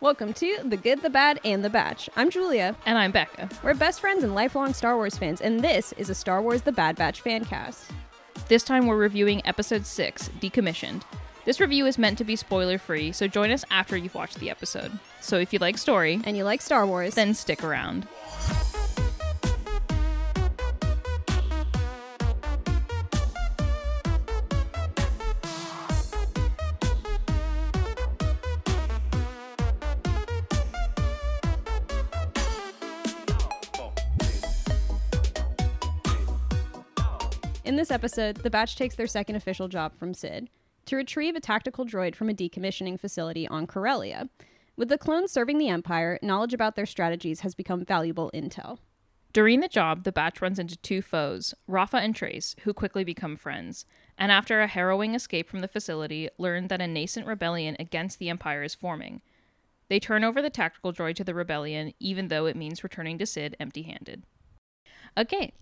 Welcome to The Good, the Bad, and the Batch. I'm Julia. And I'm Becca. We're best friends and lifelong Star Wars fans, and this is a Star Wars The Bad Batch fan cast. This time we're reviewing Episode 6, Decommissioned. This review is meant to be spoiler free, so join us after you've watched the episode. So if you like story, And you like Star Wars, then stick around. This episode, the Batch takes their second official job from Cid to retrieve a tactical droid from a decommissioning facility on Corellia. With the clones serving the Empire, knowledge about their strategies has become valuable intel. During the job, the batch runs into two foes, Rafa and Trace, who quickly become friends, and after a harrowing escape from the facility, learn that a nascent rebellion against the Empire is forming. They turn over the tactical droid to the rebellion, even though it means returning to Cid empty handed. Okay,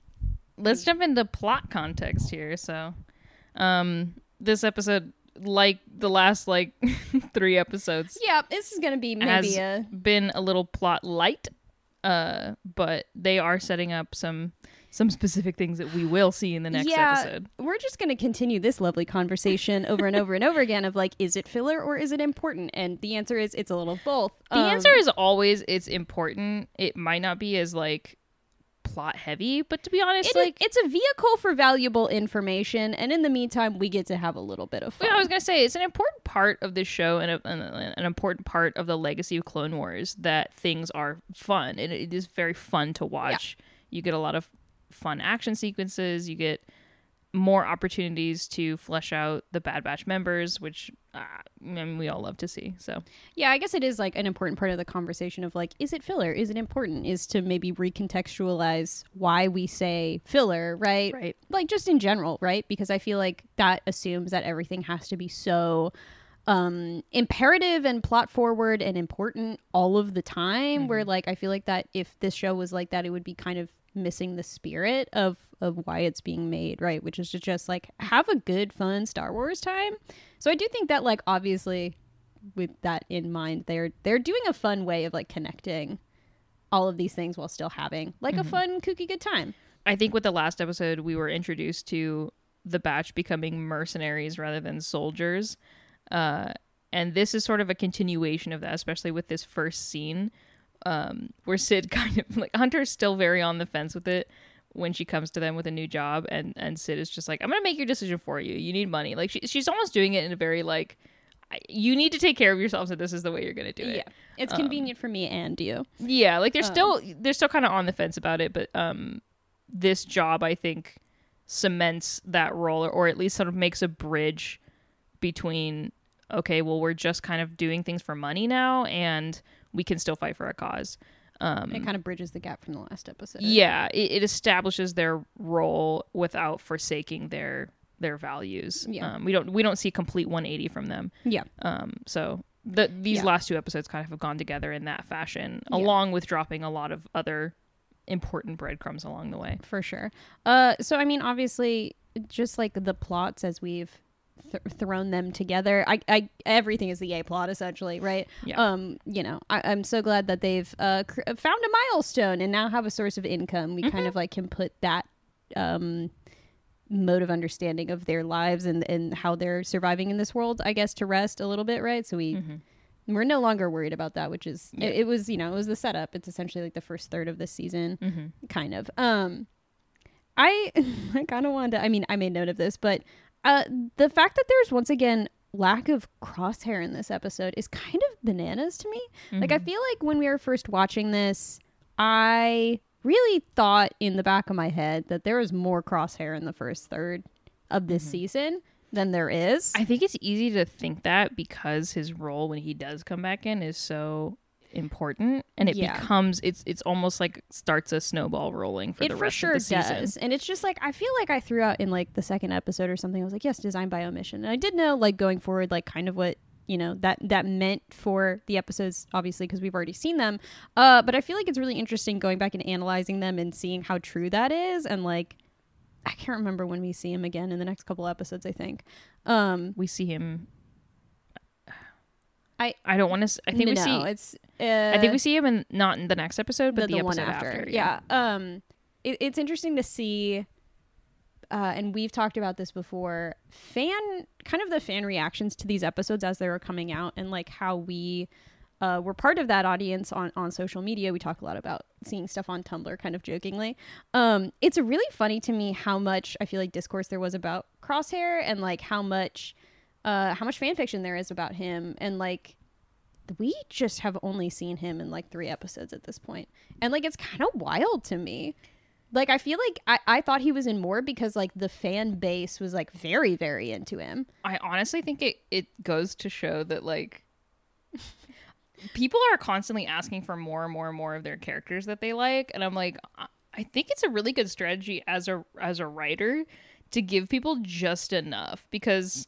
let's jump into plot context here. So, um, this episode, like the last like three episodes, Yeah, this is going to be maybe has a been a little plot light, uh, but they are setting up some some specific things that we will see in the next yeah, episode. We're just going to continue this lovely conversation over and over and over again of like, is it filler or is it important? And the answer is it's a little both. The answer is always it's important. It might not be as like plot heavy, but to be honest, it, like it's a vehicle for valuable information, and in the meantime, we get to have a little bit of fun. Well, I was gonna say it's an important part of this show and a, an, an important part of the legacy of Clone Wars that things are fun and it is very fun to watch. You get a lot of fun action sequences. You get more opportunities to flesh out the Bad Batch members, which uh, I mean, we all love to see. So yeah, I guess it is like an important part of the conversation of like, is it filler? Is it important? Is to maybe recontextualize why we say filler, right? Right. Like just in general, right? Because I feel like that assumes that everything has to be so um imperative and plot forward and important all of the time where like i feel like that if this show was like that it would be kind of missing the spirit of of why it's being made right? Which is to just like have a good fun star wars time. So i do think that like obviously with that in mind they're they're doing a fun way of like connecting all of these things while still having like a fun kooky good time. I think with the last episode, we were introduced to the batch becoming mercenaries rather than soldiers. Uh, and this is sort of a continuation of that, especially with this first scene um, where Cid kind of like Hunter's still very on the fence with it when she comes to them with a new job, and and Cid is just like, "I'm gonna make your decision for you. You need money." Like she, she's almost doing it in a very like, "You need to take care of yourself, so this is the way you're gonna do it." yeah it's convenient for me and you Yeah, like they're Um, still they're still kind of on the fence about it, but um, this job I think cements that role, or, or at least sort of makes a bridge between okay, well we're just kind of doing things for money now, and we can still fight for a cause. Um, it kind of bridges the gap from the last episode yeah, it, it establishes their role without forsaking their their values. Yeah. Um, we don't we don't see complete 180 from them. yeah Um, so the these Yeah. last two episodes kind of have gone together in that fashion, Yeah. along with dropping a lot of other important breadcrumbs along the way. for sure. Uh, so I mean, obviously, just like the plots as we've th- thrown them together, I, I, everything is the A plot essentially, right? Yeah. Um, you know, I, I'm so glad that they've uh cr- found a milestone and now have a source of income. We kind of like can put that um mode of understanding of their lives and and how they're surviving in this world, I guess, to rest a little bit, right? So we. We're no longer worried about that, which is Yeah. it, it was you know it was the setup. It's essentially like the first third of the season Mm-hmm. kind of. Um, I I kind of wanted to. I mean, I made note of this, but uh, the fact that there's once again lack of crosshair in this episode is kind of bananas to me. Like, I feel like when we were first watching this, I really thought in the back of my head that there was more crosshair in the first third of this season than there is. I think it's easy to think that because his role when he does come back in is so important, and it Yeah. becomes it's it's almost like starts a snowball rolling for it the for rest sure of the season. does and it's just like i feel like i threw out in like the second episode or something i was like yes designed by omission and i did know like going forward like kind of what you know that that meant for the episodes obviously because we've already seen them uh but i feel like it's really interesting going back and analyzing them and seeing how true that is and like i can't remember when we see him again in the next couple episodes i think um We see him. I I don't want to. I think we no, see. it's. Uh, I think we see him in not in the next episode, but the, the, the episode one after. after. Yeah. Um, it, it's interesting to see. Uh, and we've talked about this before. Fan, kind of the fan reactions to these episodes as they were coming out, and like how we uh, were part of that audience on on social media. We talk a lot about seeing stuff on Tumblr, kind of jokingly. Um, it's really funny to me how much I feel like discourse there was about Crosshair, and like how much, uh, how much fan fiction there is about him, and like we just have only seen him in like three episodes at this point. And like it's kind of wild to me. Like i feel like I, I thought he was in more because like the fan base was like very very into him. I honestly think it it goes to show that like people are constantly asking for more and more and more of their characters that they like, and I'm like, I- I think it's a really good strategy as a as a writer to give people just enough because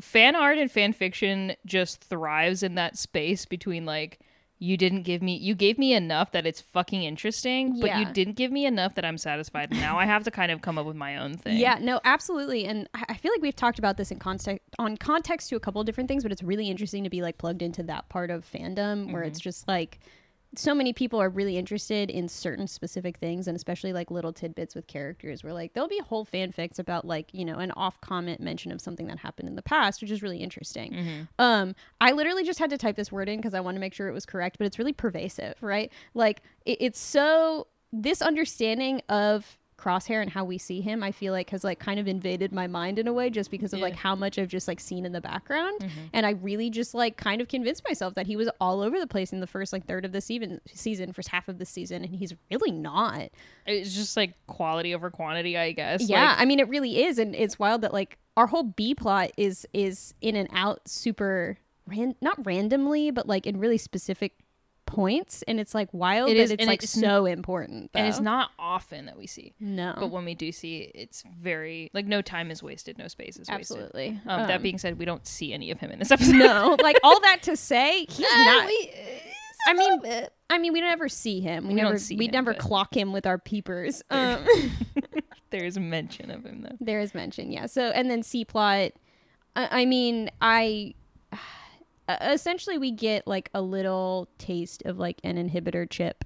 fan art and fan fiction just thrives in that space between like you didn't give me you gave me enough that it's fucking interesting but you didn't give me enough that i'm satisfied. Now i have to kind of come up with my own thing. Yeah no absolutely and i feel like we've talked about this in context on context to a couple of different things but it's really interesting to be like plugged into that part of fandom where mm-hmm. it's just like so many people are really interested in certain specific things and especially like little tidbits with characters where like there'll be whole fanfics about like you know an off comment mention of something that happened in the past which is really interesting. Um i literally just had to type this word in because i want to make sure it was correct but it's really pervasive right? Like it, it's so this understanding of crosshair and how we see him i feel like has like kind of invaded my mind in a way just because of like how much i've just like seen in the background. Mm-hmm. And i really just like kind of convinced myself that he was all over the place in the first like third of the season season first half of the season and he's really not. It's just like quality over quantity i guess yeah Like, i mean it really is and it's wild that like our whole b plot is is in and out super ran- not randomly but like in really specific points and it's like wild It that is- it's like it's- so important and it's not often that we see no but when we do see it's very like no time is wasted no space is wasted absolutely um, that Um, being said we don't see any of him in this episode no like all that to say he's Uh, not we- I mean, I mean, we never see him. We, We don't never, see we him, never clock him with our peepers. Um, there's mention of him though there is mention, yeah. So, and then C plot. I, I mean, I uh, essentially we get like a little taste of like an inhibitor chip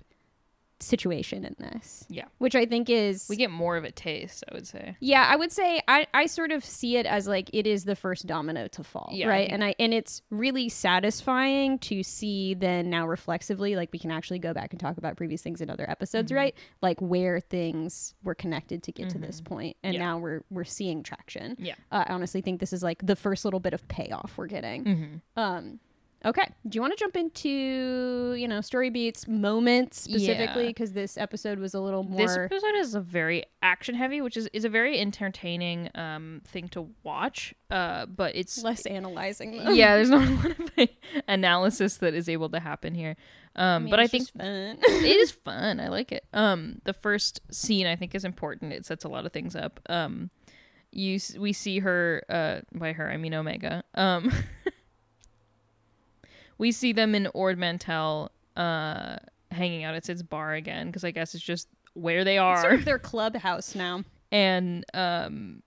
situation in this, yeah which I think is we get more of a taste i would say Yeah, I would say I, I sort of see it as like it is the first domino to fall, Yeah, right? think- and I and it's really satisfying to see then now reflexively, like we can actually go back and talk about previous things in other episodes, Mm-hmm. right? Like where things were connected to get to this point, and Yeah. now we're we're seeing traction. Yeah. uh, I honestly think this is like the first little bit of payoff we're getting. Mm-hmm. Um, okay, do you want to jump into you know story beats moments specifically Yeah. because this episode was a little more. this episode is a very action heavy which is, is a very entertaining um thing to watch uh but it's less analyzing. Though. yeah there's not a lot of analysis that is able to happen here um but i think fun. it is fun. I like it. Um, the first scene I think is important. It sets a lot of things up. Um, you we see her. Uh, by her I mean Omega. Um, we see them in Ord Mantell. Uh, hanging out at Cid's bar again because I guess it's just where they are. It's sort of their clubhouse now. and um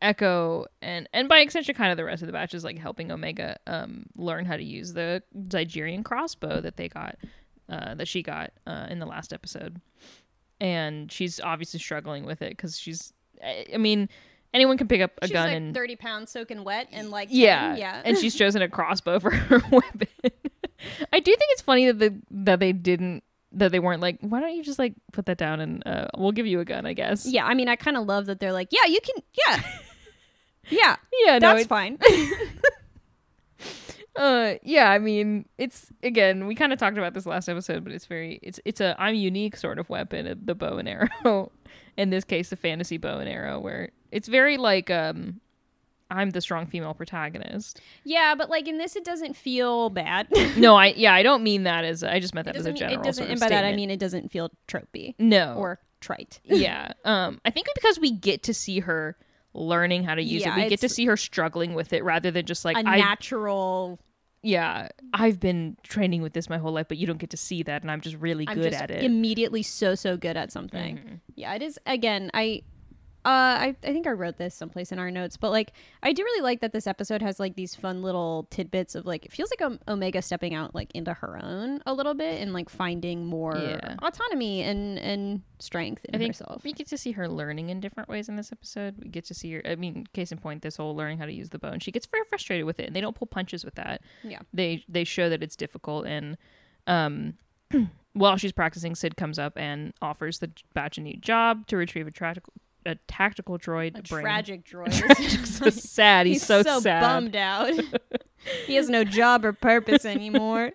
Echo and and by extension kind of the rest of the batch is like helping Omega um learn how to use the Zygerian crossbow that they got uh that she got uh in the last episode. And she's obviously struggling with it cuz she's I mean anyone can pick up a She's gun like and thirty pounds soaking wet and like yeah, 10, yeah. and she's chosen a crossbow for her weapon. I do think it's funny that the that they didn't that they weren't like, why don't you just like put that down and uh, we'll give you a gun, I guess. yeah, I mean, I kind of love that they're like, yeah, you can, yeah, yeah, yeah, no, that's it's- fine. Uh, yeah, I mean, it's again, we kind of talked about this last episode, but it's very, it's it's a I'm unique sort of weapon, uh, the bow and arrow. In this case, the fantasy bow and arrow, where it's very like um, I'm the strong female protagonist. yeah, but like in this, it doesn't feel bad. no, I yeah, I don't mean that as I just meant that as a general It doesn't. sort of and by that, I mean it doesn't feel tropey no or trite. yeah. Um, I think because we get to see her learning how to use Yeah, it, we get to see her struggling with it rather than just like A I natural. yeah, I've been training with this my whole life, but you don't get to see that, and I'm just really I'm good just at it. immediately so so good at something. Mhm. Yeah, it is. Again, I I, I think I wrote this someplace in our notes, but like I do really like that this episode has like these fun little tidbits of like it feels like o- Omega stepping out like into her own a little bit and like finding more Yeah. autonomy and and strength in I think herself. we get to see her learning in different ways in this episode. We get to see her. I mean, case in point, this whole learning how to use the bone. She gets very frustrated with it, and they don't pull punches with that. Yeah. They they show that it's difficult, and um, while she's practicing, Cid comes up and offers the batch a new job to retrieve a tragical a tactical droid A brain. tragic droid. so sad. He's, so, sad. bummed out. he has no job or purpose anymore.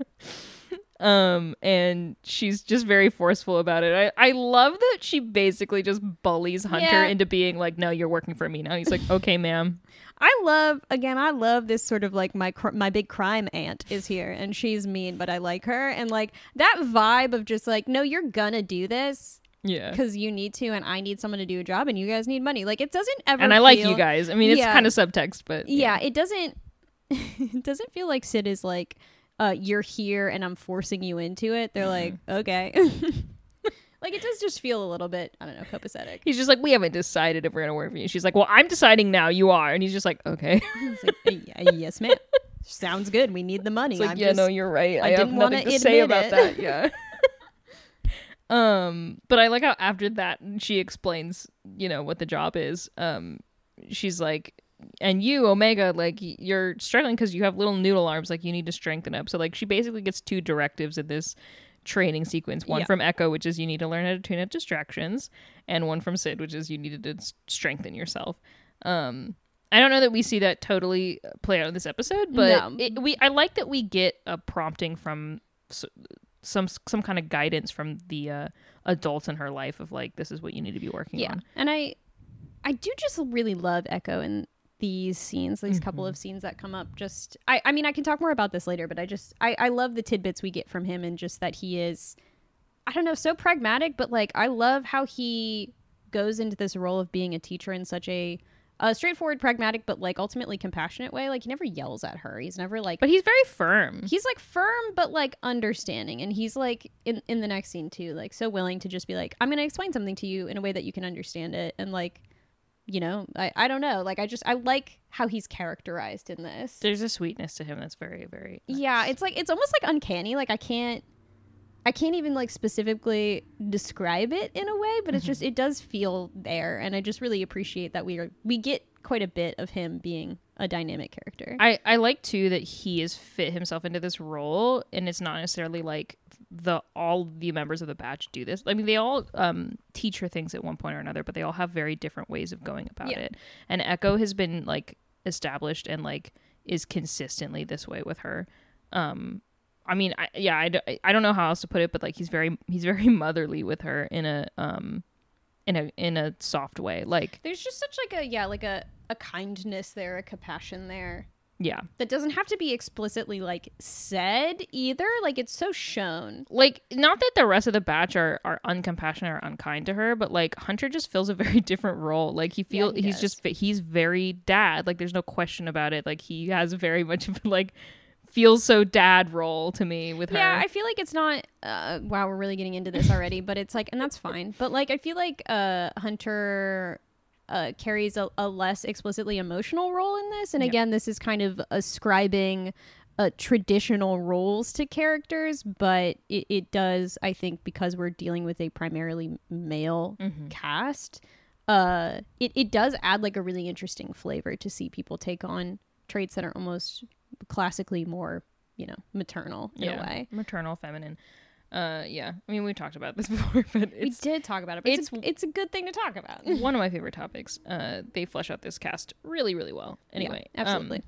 Um, and she's just very forceful about it. I, I love that she basically just bullies Hunter Yeah. into being like, "No, you're working for me now." He's like, "Okay, ma'am." I love again. I love this sort of like my cr- my big crime aunt is here, and she's mean, but I like her, and like that vibe of just like, no, you're gonna do this Yeah. because you need to, and I need someone to do a job, and you guys need money. Like it doesn't ever. And I like you guys. I mean, it's Yeah. kind of subtext, but Yeah, it doesn't. it doesn't feel like Cid is like, uh, you're here, and I'm forcing you into it. They're like, Mm-hmm. okay. like it does just feel a little bit, I don't know, copacetic. He's just like, we haven't decided if we're gonna work for you. She's like, well, I'm deciding now. You are, and he's just like, okay. Like, "Uh, yes, ma'am. Sounds good. We need the money. It's like, I'm yeah, just, no, you're right. I I, didn't wanna say admit about it. that. Yeah. Um, but I like how after that she explains, you know, what the job is. Um, she's like, and you, Omega, like you're struggling because you have little noodle arms. Like you need to strengthen up. So like she basically gets two directives in this training sequence. One Yeah. from Echo, which is you need to learn how to tune out distractions, and one from Cid, which is you needed to strengthen yourself. Um, I don't know that we see that totally play out in this episode, but No. it, we I like that we get a prompting from some some kind of guidance from the uh, adults in her life of like this is what you need to be working yeah on. and i i do just really love echo in these scenes these couple Mm-hmm. of scenes that come up just i i mean i can talk more about this later but i just i i love the tidbits we get from him and just that he is i don't know so pragmatic but like i love how he goes into this role of being a teacher in such a a straightforward pragmatic but like ultimately compassionate way. Like he never yells at her. He's never like But he's very firm. he's like firm but like understanding. And he's like in in the next scene too like so willing to just be like i'm gonna explain something to you in a way that you can understand it. And like you know i i don't know. Like i just i like how he's characterized in this. There's a sweetness to him that's very very nice. yeah it's like it's almost like uncanny. Like i can't i can't even like specifically describe it in a way but it's just it does feel there and i just really appreciate that we are we get quite a bit of him being a dynamic character I, I like too that he has fit himself into this role and it's not necessarily like the all the members of the batch do this. I mean they all um teach her things at one point or another, but they all have very different ways of going about Yeah. it. And Echo has been like established and like is consistently this way with her. Um I mean, I, yeah, I, d- I don't know how else to put it, but like he's very he's very motherly with her in a um in a in a soft way. Like there's just such like a yeah like a a kindness there a compassion there yeah. that doesn't have to be explicitly like said either like it's so shown like not that the rest of the batch are are uncompassionate or unkind to her but like hunter just fills a very different role like he feel he he's does. just he's very dad like there's no question about it like he has very much of like feels so dad role to me with her. Yeah i feel like it's not uh wow we're really getting into this already but it's like and that's fine. But like i feel like uh hunter uh, carries a, a less explicitly emotional role in this. And again this is kind of ascribing uh, traditional roles to characters but it, it does i think because we're dealing with a primarily male Mhm. cast uh it, it does add like a really interesting flavor to see people take on traits that are almost classically more you know maternal in a way. maternal feminine. Uh yeah i mean we talked about this before but we did talk about it but it's, it's- a, it's a good thing to talk about. one of my favorite topics. Uh they flesh out this cast really really well. Anyway yeah, absolutely. um,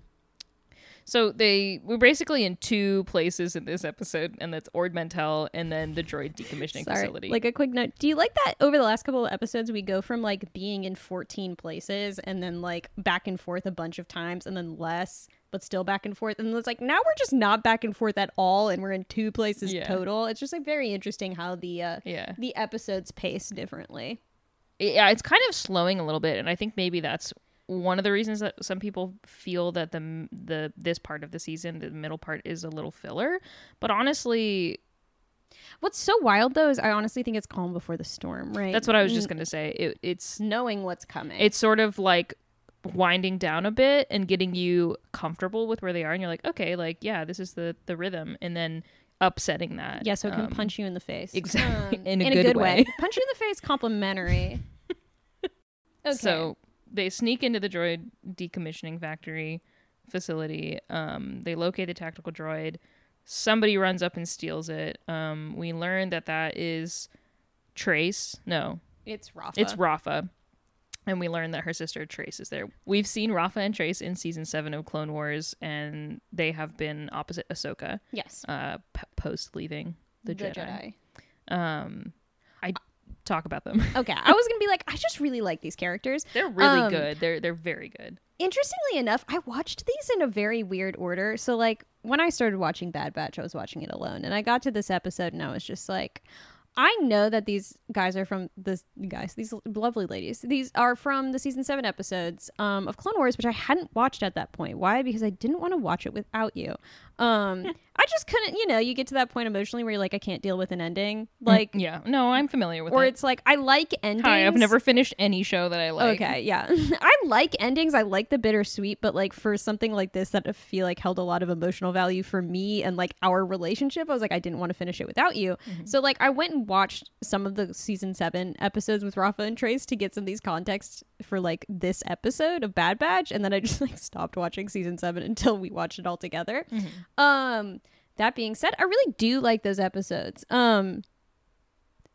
So they we're basically in two places in this episode, and that's Ord Mantell and then the droid decommissioning Sorry. facility. Like a quick note. Do you like that over the last couple of episodes we go from like being in 14 places and then like back and forth a bunch of times and then less but still back and forth and it's like now we're just not back and forth at all and we're in two places Yeah. total. It's just like very interesting how the uh yeah, the episodes pace differently. yeah, it's kind of slowing a little bit, and I think maybe that's one of the reasons that some people feel that the the this part of the season, the middle part, is a little filler. But honestly, What's so wild though is I honestly think it's calm before the storm, right? That's what I was just gonna say. It, it's knowing what's coming. it's sort of like winding down a bit and getting you comfortable with where they are and you're like okay like yeah this is the the rhythm and then upsetting that yeah, so it can um, punch you in the face. exactly. Um, In a good way. punch you in the face, complimentary. okay. so they sneak into the droid decommissioning factory facility um they locate the tactical droid somebody runs up and steals it um we learn that that is trace no it's Rafa. It's Rafa. And we learn that her sister Trace is there. We've seen Rafa and Trace in season seven of Clone Wars, and they have been opposite Ahsoka yes. uh, p- post leaving the, The Jedi. Um, I talk about them. Okay, I was gonna be like, I just really like these characters. they're really Um, good. They're they're very good. Interestingly enough, I watched these in a very weird order. So, like, when I started watching Bad Batch, I was watching it alone, and I got to this episode, and I was just like, I know that these guys are from this guys, these lovely ladies. These are from the season seven episodes um, of Clone Wars, which I hadn't watched at that point. Why? Because I didn't want to watch it without you. Um, I just couldn't. You know, you get to that point emotionally where you're like, I can't deal with an ending, like, Yeah, no, I'm familiar with or it. Or it's like I like endings. Hi, I've never finished any show that I like. Okay, yeah. I like endings. I like the bittersweet, but like for something like this that I feel like held a lot of emotional value for me and like our relationship, I was like, I didn't want to finish it without you. Mm-hmm. So like I went and watched some of the season seven episodes with Rafa and Trace to get some of these contexts for like this episode of Bad Batch, and then I just like stopped watching season seven until we watched it all together. Mm-hmm. Um that being said, I really do like those episodes. Um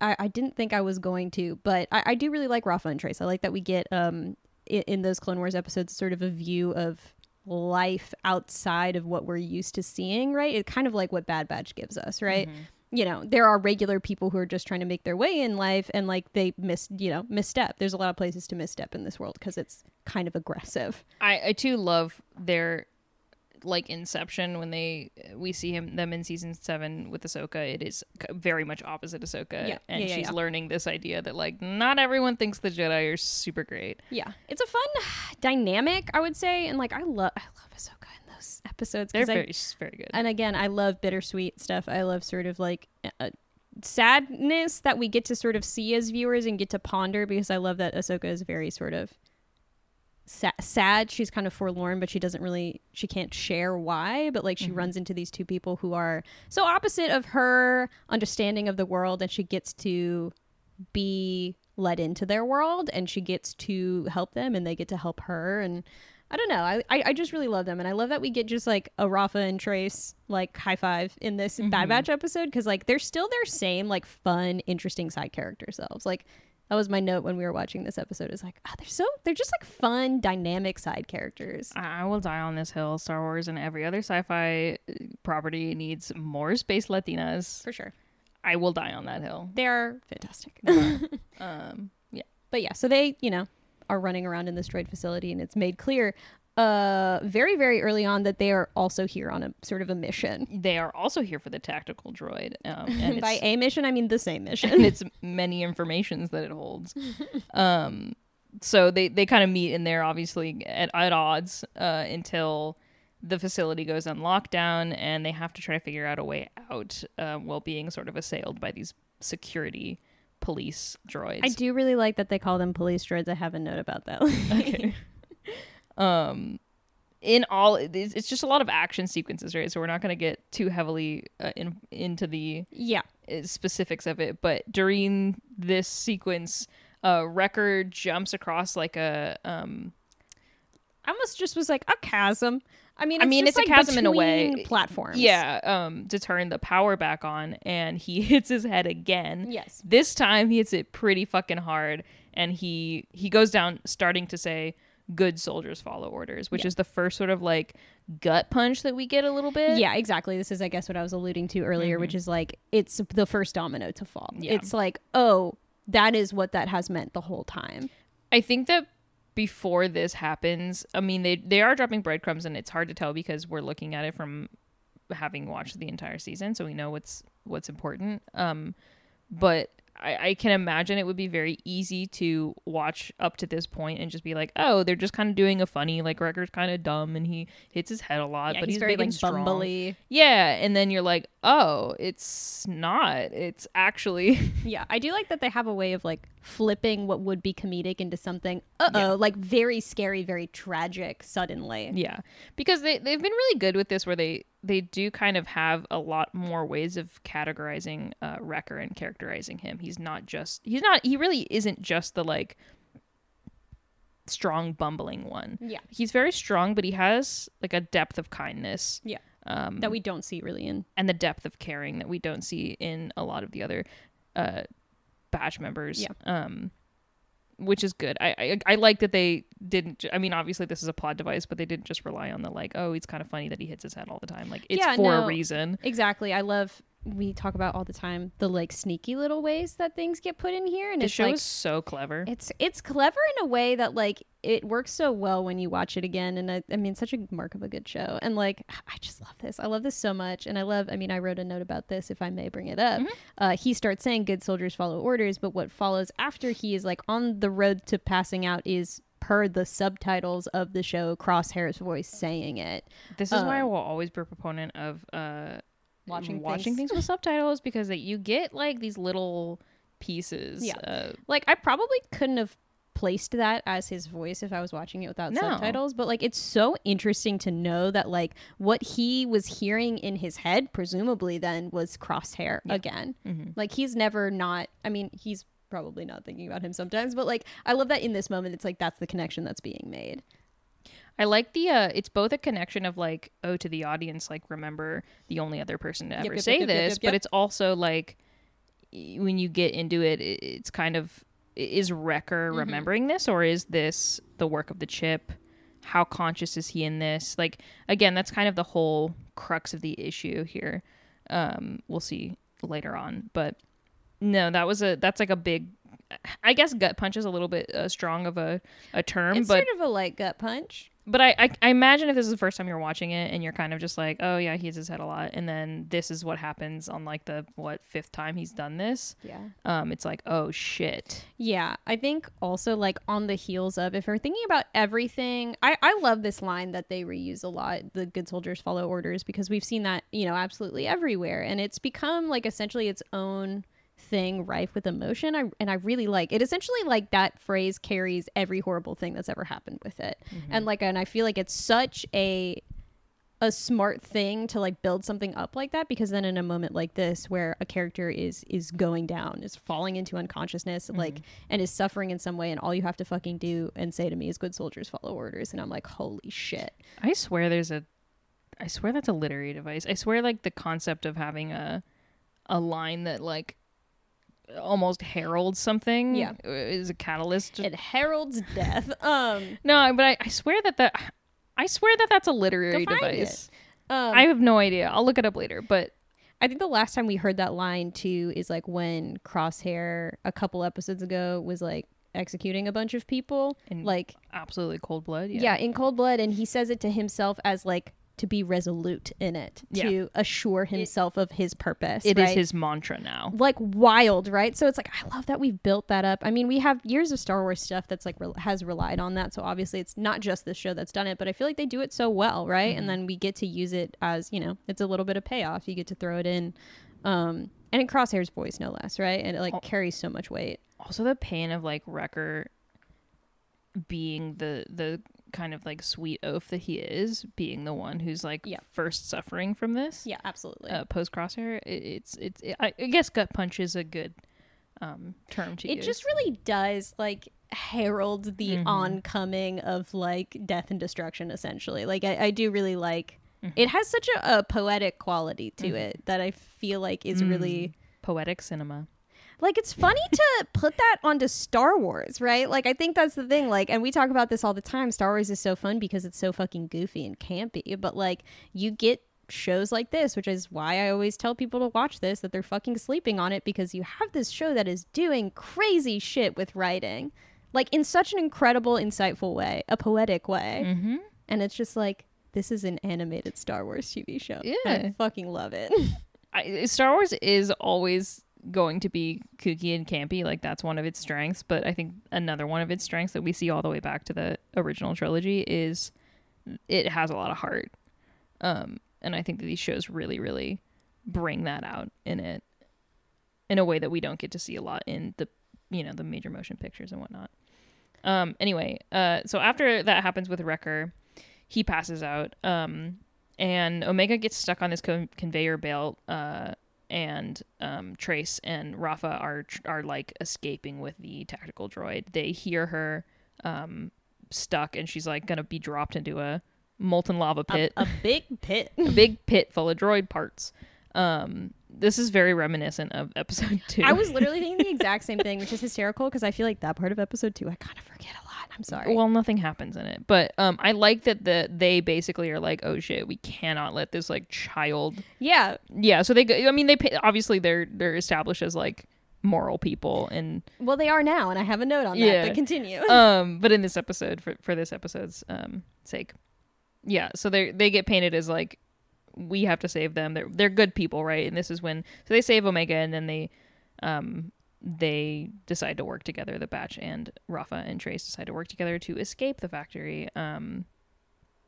I, I didn't think I was going to, but I, I do really like Rafa and Trace. I like that we get um in, in those Clone Wars episodes sort of a view of life outside of what we're used to seeing, right? It's kind of like what Bad Batch gives us, right? You know, there are regular people who are just trying to make their way in life and like they miss, you know, misstep. There's a lot of places to misstep in this world because it's kind of aggressive. I, I too love their like Inception when they we see him them in season seven with Ahsoka. It is very much opposite Ahsoka, Yeah. and Yeah, yeah, she's learning this idea that like not everyone thinks the Jedi are super great. Yeah, it's a fun dynamic, I would say, and like I love, I love Ahsoka in those episodes. They're 'cause I- very very good. and again, I love bittersweet stuff. I love sort of like uh, sadness that we get to sort of see as viewers and get to ponder because I love that Ahsoka is very sort of sa- sad. She's kind of forlorn, but she doesn't really, she can't share why. But like she mm-hmm. runs into these two people who are so opposite of her understanding of the world, and she gets to be let into their world and she gets to help them and they get to help her and I don't know. I, I, I just really love them and I love that we get just like a Rafa and Trace like high five in this Bad mm-hmm. Batch episode because like they're still their same like fun, interesting side character selves. Like that was my note when we were watching this episode. Is like, oh, they're so they're just like fun, dynamic side characters. I I will die on this hill. Star Wars and every other sci-fi uh, property needs more space Latinas. For sure. I will die on that hill. They are fantastic. Um, yeah. but yeah, so they, you know, are running around in this droid facility and it's made clear uh very very early on that they are also here on a sort of a mission. They are also here for the tactical droid, um, and By a mission, I mean the same and mission. its many informations that it holds. Um, so they they kind of meet in there, obviously at, at odds uh, until the facility goes on lockdown, and they have to try to figure out a way out uh, while being sort of assailed by these security police droids. I do really like that they call them police droids. I have a note about that. okay. Um, in all, it's it's just a lot of action sequences, right? So we're not going to get too heavily uh, in, into the yeah. specifics of it, but during this sequence, uh, Wrecker jumps across like a um. I almost just was like a chasm. I mean, I mean, just, it's a like, chasm in a way. Platforms. Yeah, um, to turn the power back on, and he hits his head again. Yes. This time he hits it pretty fucking hard, and he he goes down, starting to say, "Good soldiers follow orders," which Yeah. is the first sort of like gut punch that we get a little bit. Yeah, exactly. This is, I guess, what I was alluding to earlier, which is like it's the first domino to fall. Yeah. It's like, oh, that is what that has meant the whole time. I think that before this happens, I mean they they are dropping breadcrumbs, and it's hard to tell because we're looking at it from having watched the entire season, so we know what's what's important. Um, but I, I can imagine it would be very easy to watch up to this point and just be like, oh, they're just kind of doing a funny like Wrecker's kind of dumb and he hits his head a lot, Yeah, but he's, he's, very big like and strong. bumbly. Yeah, and then you're like, oh, it's not. It's actually Yeah, I do like that they have a way of like flipping what would be comedic into something, uh oh, Yeah. like very scary, very tragic suddenly. Yeah, because they they've been really good with this, where they they do kind of have a lot more ways of categorizing uh, Wrecker and characterizing him. He's not just he's not he really isn't just the like strong bumbling one. Yeah. He's very strong, but he has like a depth of kindness. Yeah. Um, That we don't see really in. and the depth of caring that we don't see in a lot of the other uh, batch members. Yeah. Um, which is good. I, I I like that they didn't. I mean, obviously this is a plot device, but they didn't just rely on the like, oh, it's kind of funny that he hits his head all the time. Like it's Yeah, for no. a reason. Exactly. I love, we talk about all the time the like sneaky little ways that things get put in here. And The it's show like, is so clever. It's it's clever in a way that like it works so well when you watch it again, and I, I mean, such a mark of a good show. And like, I just love this. I love this so much, and I love. I mean, I wrote a note about this, if I may bring it up. Uh, he starts saying, "Good soldiers follow orders," but what follows after he is like on the road to passing out is per the subtitles of the show, Crosshair's voice saying it. this is why I um, will always be a proponent of uh, Watching watching things- things with subtitles because that you get like these little pieces. Yeah. Uh, Like, I probably couldn't have placed that as his voice if I was watching it without No. subtitles, but like it's so interesting to know that like what he was hearing in his head presumably then was crosshair again. Mm-hmm. Like he's never not I mean, he's probably not thinking about him sometimes, but like I love that in this moment it's like that's the connection that's being made. I like the uh it's both a connection of like oh to the audience like remember the only other person to ever yep, say yep, this yep, yep, but it's also like when you get into it it- it's kind of is Wrecker Mm-hmm. remembering this or is this the work of the chip how conscious is he in this like again that's kind of the whole crux of the issue here um we'll see later on but no that was a that's like a big I guess gut punch is a little bit uh, strong of a, a term, It's but sort of a light gut punch. But I, I I imagine if this is the first time you're watching it and you're kind of just like, oh yeah, he hits his head a lot, and then this is what happens on like the what fifth time he's done this. Yeah. Um, it's like, oh shit. Yeah, I think also like on the heels of if we're thinking about everything, I I love this line that they reuse a lot. The good soldiers follow orders because we've seen that you know absolutely everywhere, and it's become like essentially its own thing rife with emotion. I and I really like it. Essentially, like that phrase carries every horrible thing that's ever happened with it, mm-hmm. and like and I feel like it's such a a smart thing to like build something up like that because then in a moment like this where a character is is going down is falling into unconsciousness mm-hmm. like and is suffering in some way and all you have to fucking do and say to me is good soldiers follow orders and i'm like holy shit I swear there's a, I swear that's a literary device. I swear like the concept of having a, a line that like almost heralds something Yeah. is a catalyst. it heralds death um no, but I, I swear that that I swear that that's a literary device. um, I have no idea. I'll look it up later, but I think the last time we heard that line too is like when Crosshair a couple episodes ago was like executing a bunch of people. In- like absolutely cold blood. Yeah. yeah. in cold blood and he says it to himself as like to be resolute in it, Yeah. to assure himself of his purpose. It is right? his mantra now. like wild, right? So it's like I love that we've built that up. I mean, we have years of Star Wars stuff that's like re- has relied on that. So obviously, it's not just this show that's done it, but I feel like they do it so well, right? And then we get to use it as you know, it's a little bit of payoff. You get to throw it in, um, and in Crosshair's voice, no less, right? And it like Oh. carries so much weight. Also, the pain of like Wrecker being the the kind of like sweet oaf that he is, being the one who's like Yeah. first suffering from this. Yeah, absolutely. Uh, Post crosshair, it, it's it's it, I, I guess gut punch is a good um term to it use. just really does like herald the Mhm. oncoming of like death and destruction essentially like i, I do really like Mhm. it has such a, a poetic quality to Mhm. it that i feel like is really poetic cinema. Like it's funny to put that onto star wars right? Like i think that's the thing like and we talk about this all the time. Star wars is so fun because it's so fucking goofy and campy but like you get shows like this which is why i always tell people to watch this that they're fucking sleeping on it because you have this show that is doing crazy shit with writing like in such an incredible insightful way a poetic way. Mm-hmm. and it's just like this is an animated star wars tv show. Yeah. i fucking love it. I, Star Wars is always going to be kooky and campy like that's one of its strengths but i think another one of its strengths that we see all the way back to the original trilogy is it has a lot of heart um and i think that these shows really really bring that out in it in a way that we don't get to see a lot in the you know the major motion pictures and whatnot. Um, anyway, uh, so after that happens with Wrecker, he passes out, um, and Omega gets stuck on this co- conveyor belt, uh, and um, Trace and Rafa are are like escaping with the tactical droid. They hear her um, stuck, and she's like gonna be dropped into a molten lava pit, a, a big pit, a big pit full of droid parts. Um, this is very reminiscent of episode two. I was literally thinking the exact same thing, which is hysterical because I feel like that part of episode two I kind of forget a lot. I'm sorry. Well, nothing happens in it, but um, I like that the they basically are like, oh shit, we cannot let this like child. Yeah, yeah. So they, go, I mean, they pay, obviously they're they're established as like moral people and well they are now and i have a note on that yeah. but continue um but in this episode for for this episode's um sake yeah so they they get painted as like we have to save them. They're they're good people, right? And this is when so they save Omega, and then they um they decide to work together. The Batch and Rafa and Trace decide to work together to escape the factory. Um,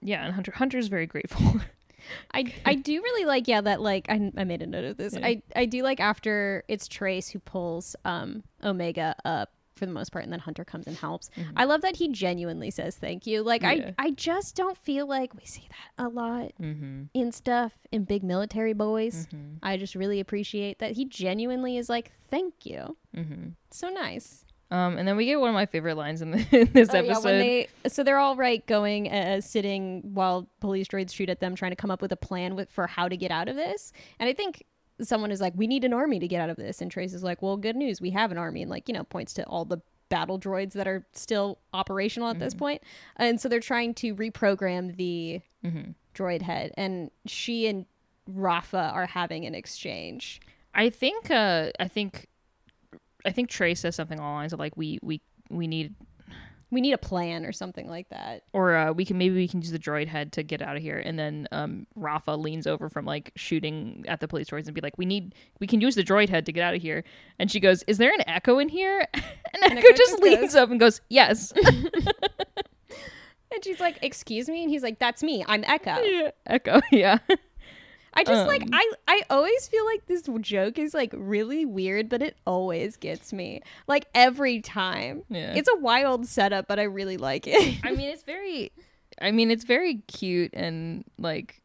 yeah, and Hunter Hunter's very grateful. I I do really like yeah that like I, I made a note of this. Yeah. I I do like after it's Trace who pulls um Omega up for the most part and then hunter comes and helps mm-hmm. i love that he genuinely says thank you like yeah. i i just don't feel like we see that a lot mm-hmm. in stuff in big military boys mm-hmm. i just really appreciate that he genuinely is like thank you mm-hmm. so nice um, and then we get one of my favorite lines in, the, in this oh, episode. Yeah, they, so they're all right going, uh, sitting while police droids shoot at them, trying to come up with a plan with, for how to get out of this. And I think someone is like, we need an army to get out of this. And Trace is like, well, good news. We have an army. And like, you know, points to all the battle droids that are still operational at mm-hmm. this point. And so they're trying to reprogram the mm-hmm. droid head. And she and Rafa are having an exchange. I think, uh, I think, I think Trace says something along the lines of like, we, we, we need we need a plan or something like that. Or uh, we can maybe we can use the droid head to get out of here. And then um, Rafa leans over from like shooting at the police droids and be like, "We need we can use the droid head to get out of here." And she goes, "Is there an Echo in here?" And, and Echo, Echo, just leans goes, up and goes, "Yes." and she's like, "Excuse me," and he's like, "That's me. I'm Echo." Yeah, Echo. Yeah. I just um, like I I always feel like this joke is like really weird, but it always gets me. Like every time. Yeah. It's a wild setup, but I really like it. I mean, it's very I mean, it's very cute and like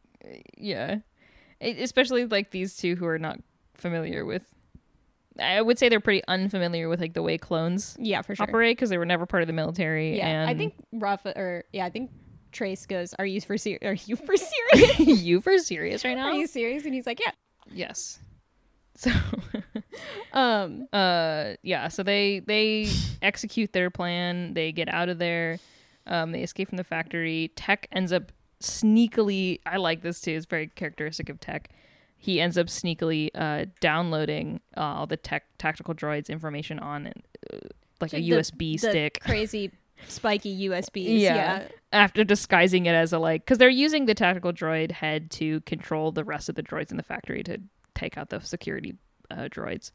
yeah. It, especially like these two who are not familiar with I would say they're pretty unfamiliar with like the way clones yeah for sure operate because they were never part of the military. Yeah, and I think Rafa or yeah, I think Trace goes, "Are you for serious? Are you for serious? you for serious right now? Are you serious?" And he's like, "Yeah." Yes. So, um, uh, yeah. So they they execute their plan. They get out of there. Um, they escape from the factory. Tech ends up sneakily. I like this too. It's very characteristic of Tech. He ends up sneakily uh, downloading uh, all the tech tactical droids information on uh, like a the, USB stick. Crazy spiky USBs. Yeah. yeah. After disguising it as a like, because they're using the tactical droid head to control the rest of the droids in the factory to take out the security uh, droids.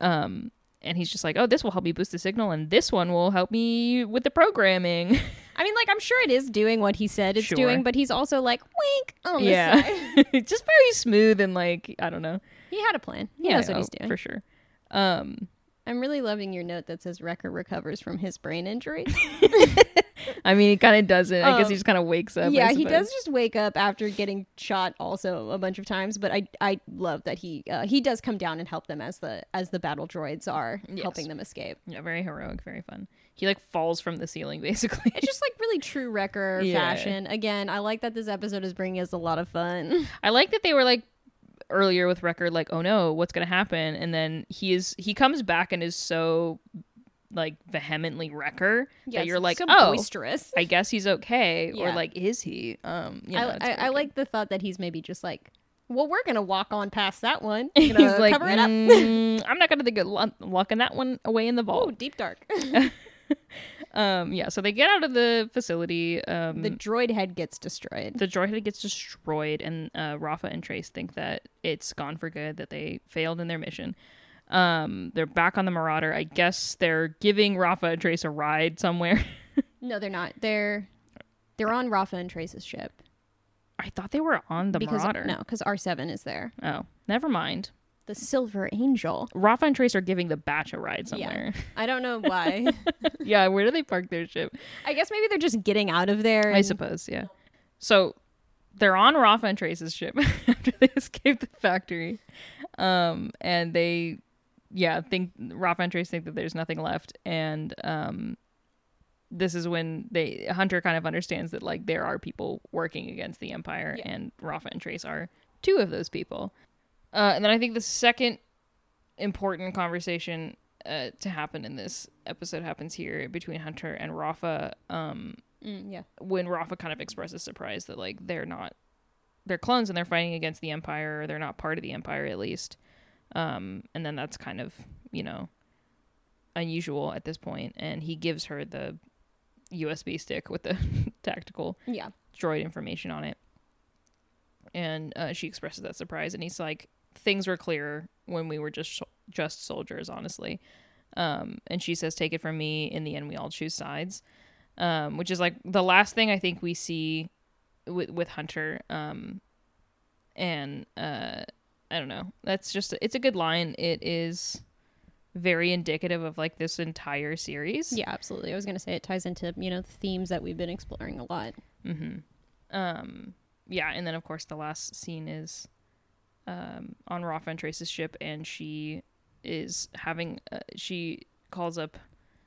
Um, and he's just like, "Oh, this will help me boost the signal, and this one will help me with the programming." I mean, like, I'm sure it is doing what he said it's sure. doing, but he's also like, wink on yeah. just very smooth and like, I don't know. He had a plan. He yeah, knows what he's doing for sure. Um, I'm really loving your note that says Wrecker recovers from his brain injury. I mean, he kind of doesn't. I um, guess he um, just kind of wakes up. Yeah, he does just wake up after getting shot also a bunch of times. But I I love that he uh, he does come down and help them as the as the battle droids are yes. helping them escape. Yeah, very heroic, very fun. He like falls from the ceiling basically. it's just like really true Wrecker yeah. fashion. Again, I like that this episode is bringing us a lot of fun. I like that they were like earlier with Wrecker like oh no what's gonna happen? And then he is he comes back and is so like vehemently wrecker yes, that you're like so oh boisterous. I guess he's okay. Yeah. or like is he? Um you know, I, I, I, like the thought that he's maybe just like well we're gonna walk on past that one he's like cover it up. Mm, i'm not gonna think of locking that one away in the vault. oh deep dark um, yeah, so they get out of the facility. Um, the droid head gets destroyed. The droid head gets destroyed, and uh, Rafa and Trace think that it's gone for good, that they failed in their mission. Um, they're back on the Marauder. I guess they're giving Rafa and Trace a ride somewhere. no, they're not. They're they're on Rafa and Trace's ship. I thought they were on the because Marauder. no, because R seven is there. Oh, never mind. The Silver Angel. Rafa and Trace are giving the batch a ride Yeah. somewhere. I don't know why. Yeah, where do they park their ship? I guess maybe they're just getting out of there. I suppose, yeah. So they're on Rafa and Trace's ship after they escape the factory. Um, and they, yeah, think Rafa and Trace think that there's nothing left. And um, this is when they Hunter kind of understands that like there are people working against the Empire, Yeah. and Rafa and Trace are two of those people. Uh, and then I think the second important conversation uh, to happen in this episode happens here between Hunter and Rafa. Um, Mm, yeah. when Rafa kind of expresses surprise that like they're not they're clones and they're fighting against the Empire or they're not part of the Empire at least. Um, and then that's kind of, you know, unusual at this point. and he gives her the USB stick with the tactical Yeah. droid information on it. And uh, she expresses that surprise and he's like things were clearer when we were just just soldiers honestly. Um, and she says take it from me in the end we all choose sides um, which is like the last thing I think we see with with Hunter. Um, and uh, I don't know. That's just it's a good line. It is very indicative of like this entire series. Yeah, absolutely. I was gonna say it ties into you know the themes that we've been exploring a lot. Um, yeah, and then of course the last scene is um, on Rafa and Trace's ship, and she is having uh, she calls up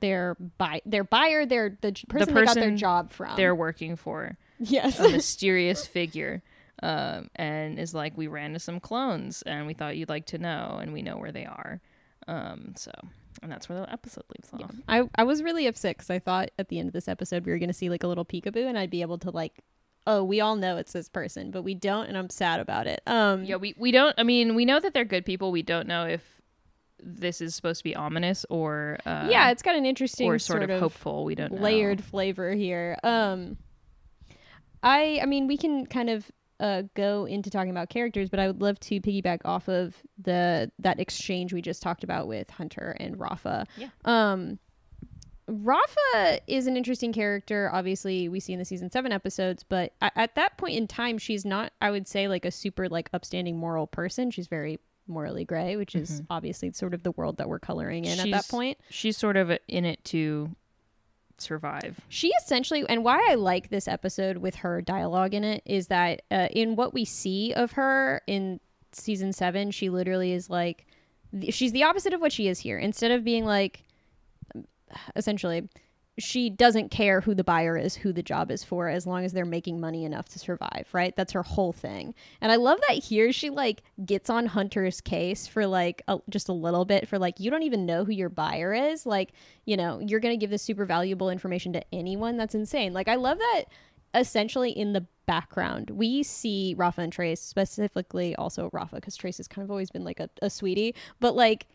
Their buy, their buyer, their the j- person, they got their job from. they're working for yes. a mysterious figure um, and is like we ran to some clones and we thought you'd like to know and we know where they are um, so and that's where the episode leaves off I, I was really upset because I thought at the end of this episode we were going to see like a little peekaboo and I'd be able to like, oh, we all know it's this person, but we don't, and I'm sad about it. Um, yeah we, we don't i mean we know that they're good people we don't know if this is supposed to be ominous or uh, yeah, it's got an interesting or sort, of, hopeful we don't know layered flavor here. Um, I I mean we can kind of uh go into talking about characters, but I would love to piggyback off of the that exchange we just talked about with Hunter and Rafa. Yeah. Um. Rafa is an interesting character. Obviously, we see in the season seven episodes, but at, at that point in time, she's not. I would say like a super like upstanding moral person. She's very morally gray, which is obviously sort of the world that we're coloring in at that point. she's sort of in it to survive She essentially, and why I like this episode with her dialogue in it is that uh, in what we see of her in season seven, she literally is like, she's the opposite of what she is here. Instead of being like, essentially, she doesn't care who the buyer is, who the job is for, as long as they're making money enough to survive, right? That's her whole thing. And I love that here she like gets on Hunter's case for like a, just a little bit for like, you don't even know who your buyer is. Like, you know, you're going to give this super valuable information to anyone. That's insane. Like, I love that essentially in the background we see Rafa and Trace, specifically also Rafa, because Trace has kind of always been like a, a sweetie, but like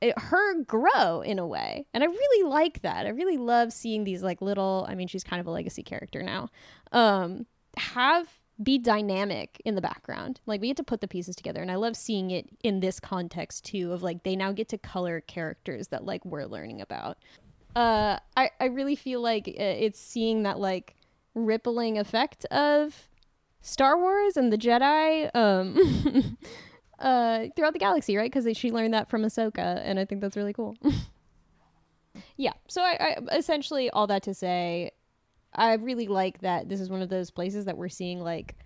it, her grow in a way. And i really like that. I really love seeing these like little i mean she's kind of a legacy character now um have be dynamic in the background. Like we get to put the pieces together and i love seeing it in this context too of like they now get to color characters that like we're learning about. Uh i i really feel like uh, it's seeing that like rippling effect of star wars and the jedi um uh, throughout the galaxy, right? Because she learned that from Ahsoka, and I think that's really cool. yeah. So I, I essentially all that to say, I really like that this is one of those places that we're seeing like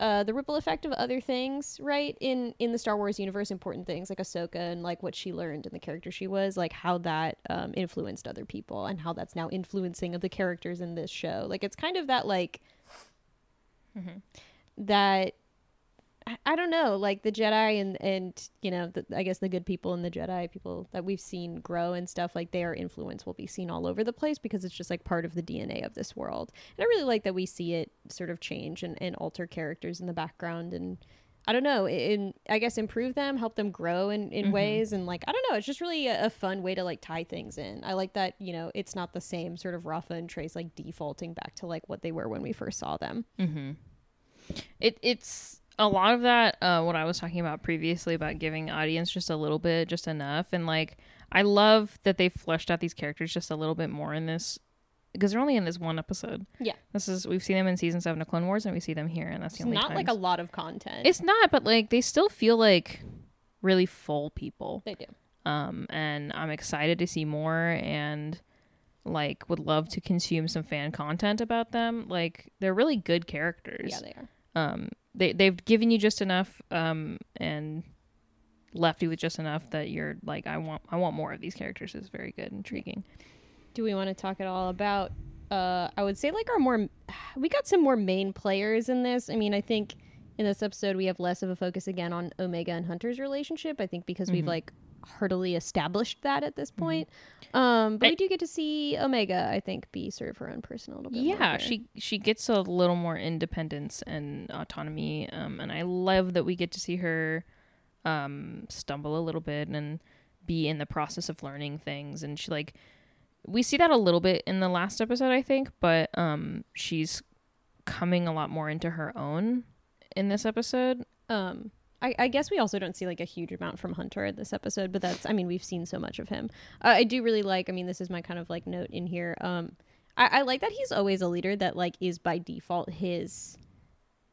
uh, the ripple effect of other things, right? In in the Star Wars universe, important things like Ahsoka and like what she learned and the character she was, like how that um, influenced other people and how that's now influencing of the characters in this show. Like it's kind of that like that I- don't know, like the Jedi and and you know, the, I guess the good people and the Jedi, people that we've seen grow and stuff, like their influence will be seen all over the place because it's just like part of the DNA of this world. And I really like that we see it sort of change and, and alter characters in the background and I don't know, in I guess improve them, help them grow in, in mm-hmm. ways and like I don't know, it's just really a, a fun way to like tie things in. I like that, you know, it's not the same sort of Rafa and Trace like defaulting back to like what they were when we first saw them. Mm-hmm. it it's a lot of that uh what i was talking about previously about giving audience just a little bit just enough and like i love that they fleshed out these characters just a little bit more in this because they're only in this one episode. Yeah. This is we've seen them in season seven of Clone Wars, and we see them here, and that's the only. It's not like a lot of content. It's not, but like they still feel like really full people. they do. Um, and I'm excited to see more, and like would love to consume some fan content about them. Like they're really good characters. Yeah, they are. um they they've given you just enough um and left you with just enough that you're like I want I want more of these characters. is very good, intriguing. Do we want to talk at all about? Uh, I would say like our more. We got some more main players in this. I mean, I think in this episode we have less of a focus again on Omega and Hunter's relationship. I think because we've Mhm. like heartily established that at this point. Um, but I- we do get to see Omega. I think be sort of her own person a little bit. more Yeah, she she gets a little more independence and autonomy, um, and I love that we get to see her um, stumble a little bit and be in the process of learning things. And she like we see that a little bit in the last episode, I think, but um, she's coming a lot more into her own in this episode. Um, I, I guess we also don't see like a huge amount from Hunter in this episode, but that's I mean we've seen so much of him. Uh, I do really like. I mean this is my kind of like note in here. Um, I, I like that he's always a leader that like is by default his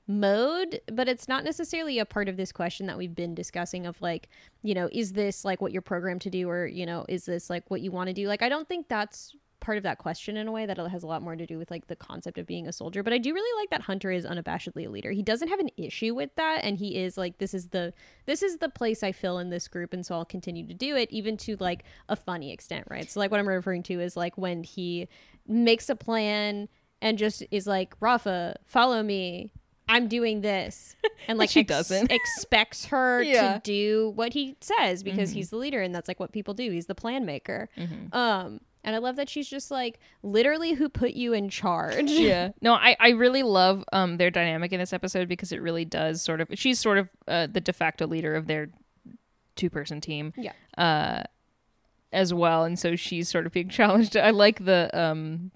mode, but it's not necessarily a part of this question that we've been discussing of like you know is this like what you're programmed to do or you know is this like what you want to do? Like I don't think that's part of that question in a way that it has a lot more to do with like the concept of being a soldier but i do really like that hunter is unabashedly a leader he doesn't have an issue with that and he is like this is the this is the place i fill in this group and so i'll continue to do it even to like a funny extent right so like what i'm referring to is like when he makes a plan and just is like rafa follow me i'm doing this and like she ex- doesn't. expects her Yeah. to do what he says because Mhm. he's the leader and that's like what people do he's the plan maker Mm-hmm. um, and I love that she's just like literally who put you in charge. yeah no i i really love um their dynamic in this episode because it really does sort of she's sort of uh, the de facto leader of their two person team Yeah. uh as well and so she's sort of being challenged i like the um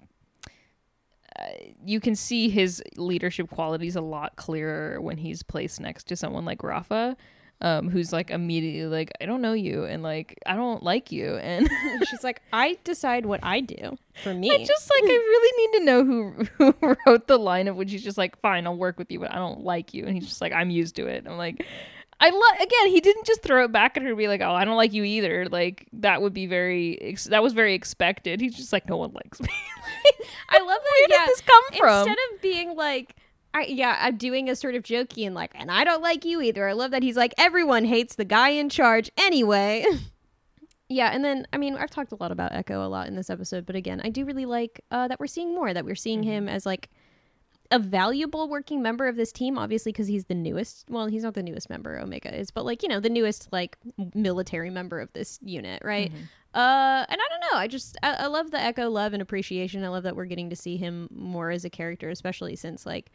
uh, you can see his leadership qualities a lot clearer when he's placed next to someone like Rafa, um, who's like immediately like, I don't know you, and like I don't like you, and she's like, I decide what I do for me. I just like I really need to know who who wrote the line of which he's just like, fine, I'll work with you, but I don't like you, and he's just like, I'm used to it. I'm like, I love again. He didn't just throw it back at her and be like, oh, I don't like you either. Like that would be very ex- that was very expected. He's just like, no one likes me. I love that. Where yeah, does this come from? Instead of being like, I, yeah, I'm doing a sort of jokey and like, and I don't like you either. I love that he's like, everyone hates the guy in charge anyway. yeah, and then I mean, I've talked a lot about Echo a lot in this episode, but again, I do really like uh, that we're seeing more. That we're seeing him as like a valuable working member of this team, obviously because he's the newest. Well, he's not the newest member. Omega is, but like you know, the newest like military member of this unit, right? Uh, and I don't know. I just I, I love the Echo love and appreciation. I love that we're getting to see him more as a character, especially since like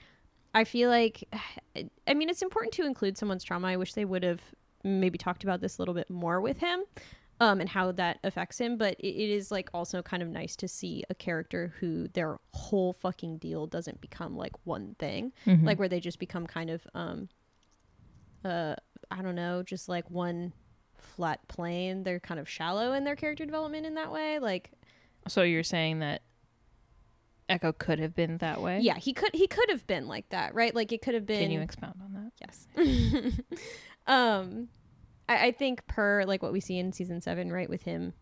I feel like I mean it's important to include someone's trauma. I wish they would have maybe talked about this a little bit more with him. Um, and how that affects him, but it, it is like also kind of nice to see a character who their whole fucking deal doesn't become like one thing, Mhm. like where they just become kind of um, uh, I don't know, just like one flat plane. They're kind of shallow in their character development in that way. Like, so you're saying that Echo could have been that way? yeah, he could he could have been like that, right? Like it could have been. Can you expound on that? Yes. um, I, I think per like what we see in season seven, right, with him.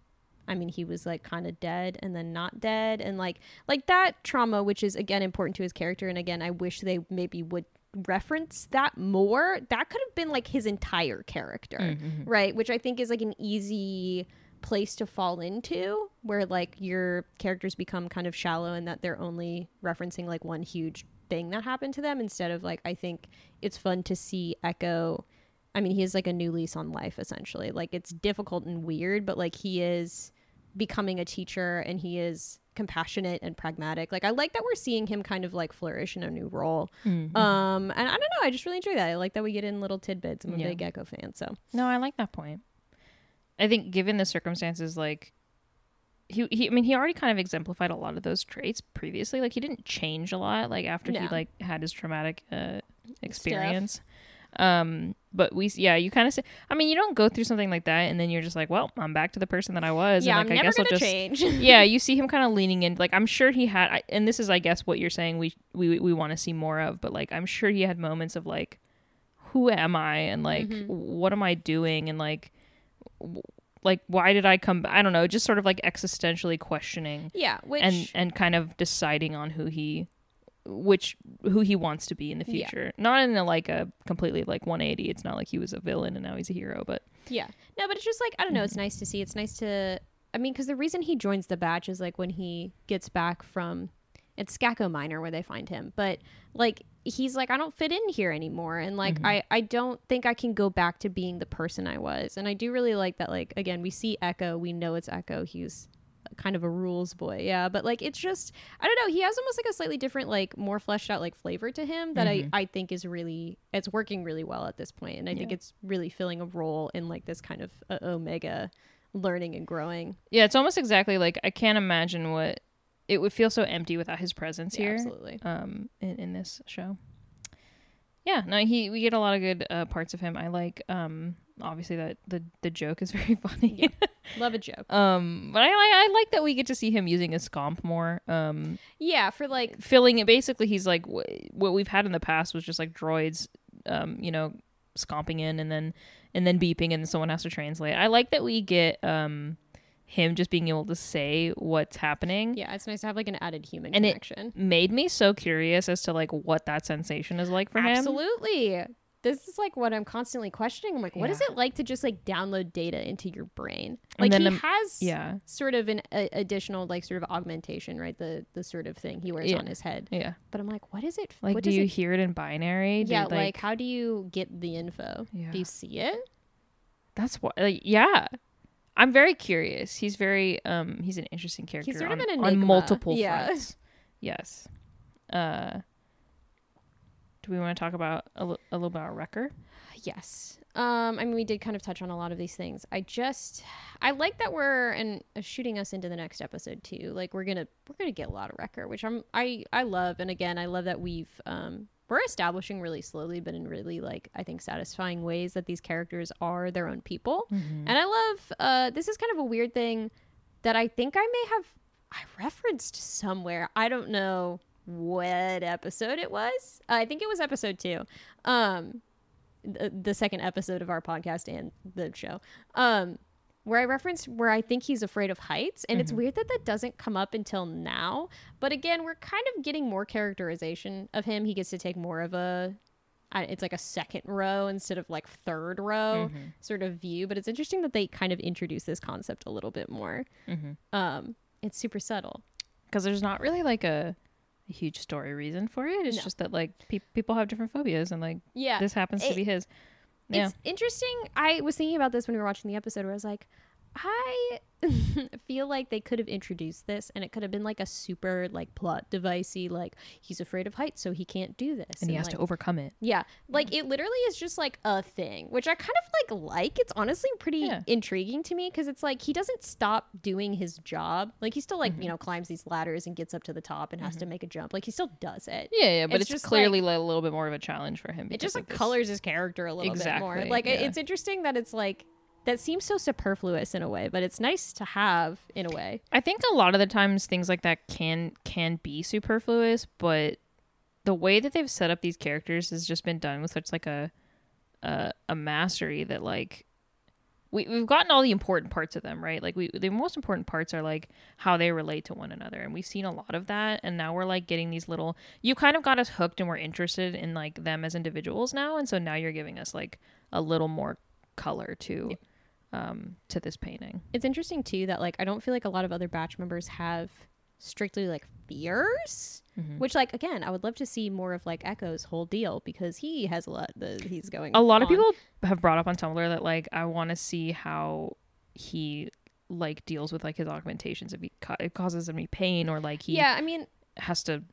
I mean, he was like kind of dead and then not dead, and like like that trauma, which is again important to his character. And again, I wish they maybe would reference that more. That could have been like his entire character, Mhm. right? Which I think is like an easy place to fall into where like your characters become kind of shallow and that they're only referencing like one huge thing that happened to them instead of like I think it's fun to see Echo I mean he is like a new lease on life essentially like it's difficult and weird but like he is becoming a teacher and he is compassionate and pragmatic like I like that we're seeing him kind of like flourish in a new role Mhm. um and I don't know I just really enjoy that I like that we get in little tidbits I'm a Yeah. big Echo fan so No, I like that point. I think given the circumstances, like he, he, I mean, he already kind of exemplified a lot of those traits previously. Like he didn't change a lot. Like after he like had his traumatic uh, experience. Um, but we, yeah, you kind of say, I mean, you don't go through something like that and then you're just like, well, I'm back to the person that I was. yeah, and like, I'm I guess I'll just, change. yeah, you see him kind of leaning in. Like, I'm sure he had, I- and this is, I guess, what you're saying we, we, we want to see more of, but like, I'm sure he had moments of like, who am I? And like, Mhm. what am I doing? And like, like, why did I come? I don't know, just sort of like existentially questioning yeah, which and and kind of deciding on who he which who he wants to be in the Yeah. future not in a like a completely like 180 it's not like he was a villain and now he's a hero but Yeah. No, but it's just like I don't know. It's nice to see. It's nice to. I mean, because the reason he joins the batch is like when he gets back from, it's Skako Minor where they find him, but like he's like I don't fit in here anymore, and like Mm-hmm. I I don't think I can go back to being the person I was, and I do really like that. Like again, we see Echo. We know it's Echo. He's kind of a rules boy yeah but like it's just i don't know he has almost like a slightly different like more fleshed out like flavor to him that Mhm. i i think is really it's working really well at this point and i think it's really filling a role in like this kind of uh, omega learning and growing yeah it's almost exactly like i can't imagine what it would feel so empty without his presence Yeah, here absolutely. um in, in this show. Yeah no he we get a lot of good uh, parts of him. I like um obviously that the the joke is very funny. Yeah. love a joke. Um but i like i like that we get to see him using his scomp more um yeah for like filling it basically he's like wh- what we've had in the past was just like droids um you know scomping in and then and then beeping and someone has to translate. I like that we get um him just being able to say what's happening. Yeah it's nice to have like an added human And it- connection. made me so curious as to like what that sensation is like for him. Absolutely. This is like what i'm constantly questioning. I'm like what is Yeah. it like to just like download data into your brain? Like he um, has yeah. sort of an a, additional like sort of augmentation right? The the sort of thing he wears Yeah. on his head. Yeah. But i'm like what is it like what do you it hear it in binary? Do, yeah like, how do you get the info? Yeah. do you see it? That's what like yeah i'm very curious. He's very um he's an interesting character He's sort of on, an on multiple Yeah. fronts. Yes. Uh do we want to talk about a, little bit about wrecker? Yes. Um i mean we did kind of touch on a lot of these things. I just i like that we're and uh, shooting us into the next episode too. Like we're gonna we're gonna get a lot of wrecker which i'm i i love. And again i love that we've um we're establishing really slowly but in really like i think satisfying ways that these characters are their own people Mm-hmm. And I love uh this is kind of a weird thing that I think I may have I referenced somewhere. I don't know what episode it was. I think it was episode 2. Um the, the second episode of our podcast and the show. Um where I referenced where I think he's afraid of heights and it's weird that that doesn't come up until now. But again, we're kind of getting more characterization of him. He gets to take more of a it's like a second row instead of like third row Mm-hmm. sort of view but it's interesting that they kind of introduce this concept a little bit more Mhm. um it's super subtle because there's not really like a, a huge story reason for it it's No. just that like pe- people have different phobias and like yeah this happens to be his yeah. It's interesting. I was thinking about this when we were watching the episode where i was like i feel like they could have introduced this and it could have been like a super like plot devicey like he's afraid of heights so he can't do this and he has like, to overcome it Yeah, like it literally is just like a thing, which I kind of like. Like it's honestly pretty Yeah. intriguing to me because it's like he doesn't stop doing his job. Like he still like Mm-hmm. you know climbs these ladders and gets up to the top and has to make a jump. Like he still does it. yeah yeah but It's it's, just, clearly like, a little bit more of a challenge for him It just like colors his character a little bit more. Like yeah. it's interesting that it's like that seems so superfluous in a way, but it's nice to have in a way. I think a lot of the times things like that can can be superfluous, but the way that they've set up these characters has just been done with such like a a, a mastery that like we we've gotten all the important parts of them, right? Like we the most important parts are like how they relate to one another, and we've seen a lot of that, and now we're like getting these little. You kind of got us hooked, and we're interested in like them as individuals now, and so now you're giving us like a little more color to um to this painting. It's interesting too that like I don't feel like a lot of other batch members have strictly like fears. Mhm. Which like again, I would love to see more of like Echo's whole deal because he has a lot that he's going. a lot of people have brought up on Tumblr that like I want to see how he like deals with like his augmentations if he ca- it causes him any pain or like he Yeah, I mean, has to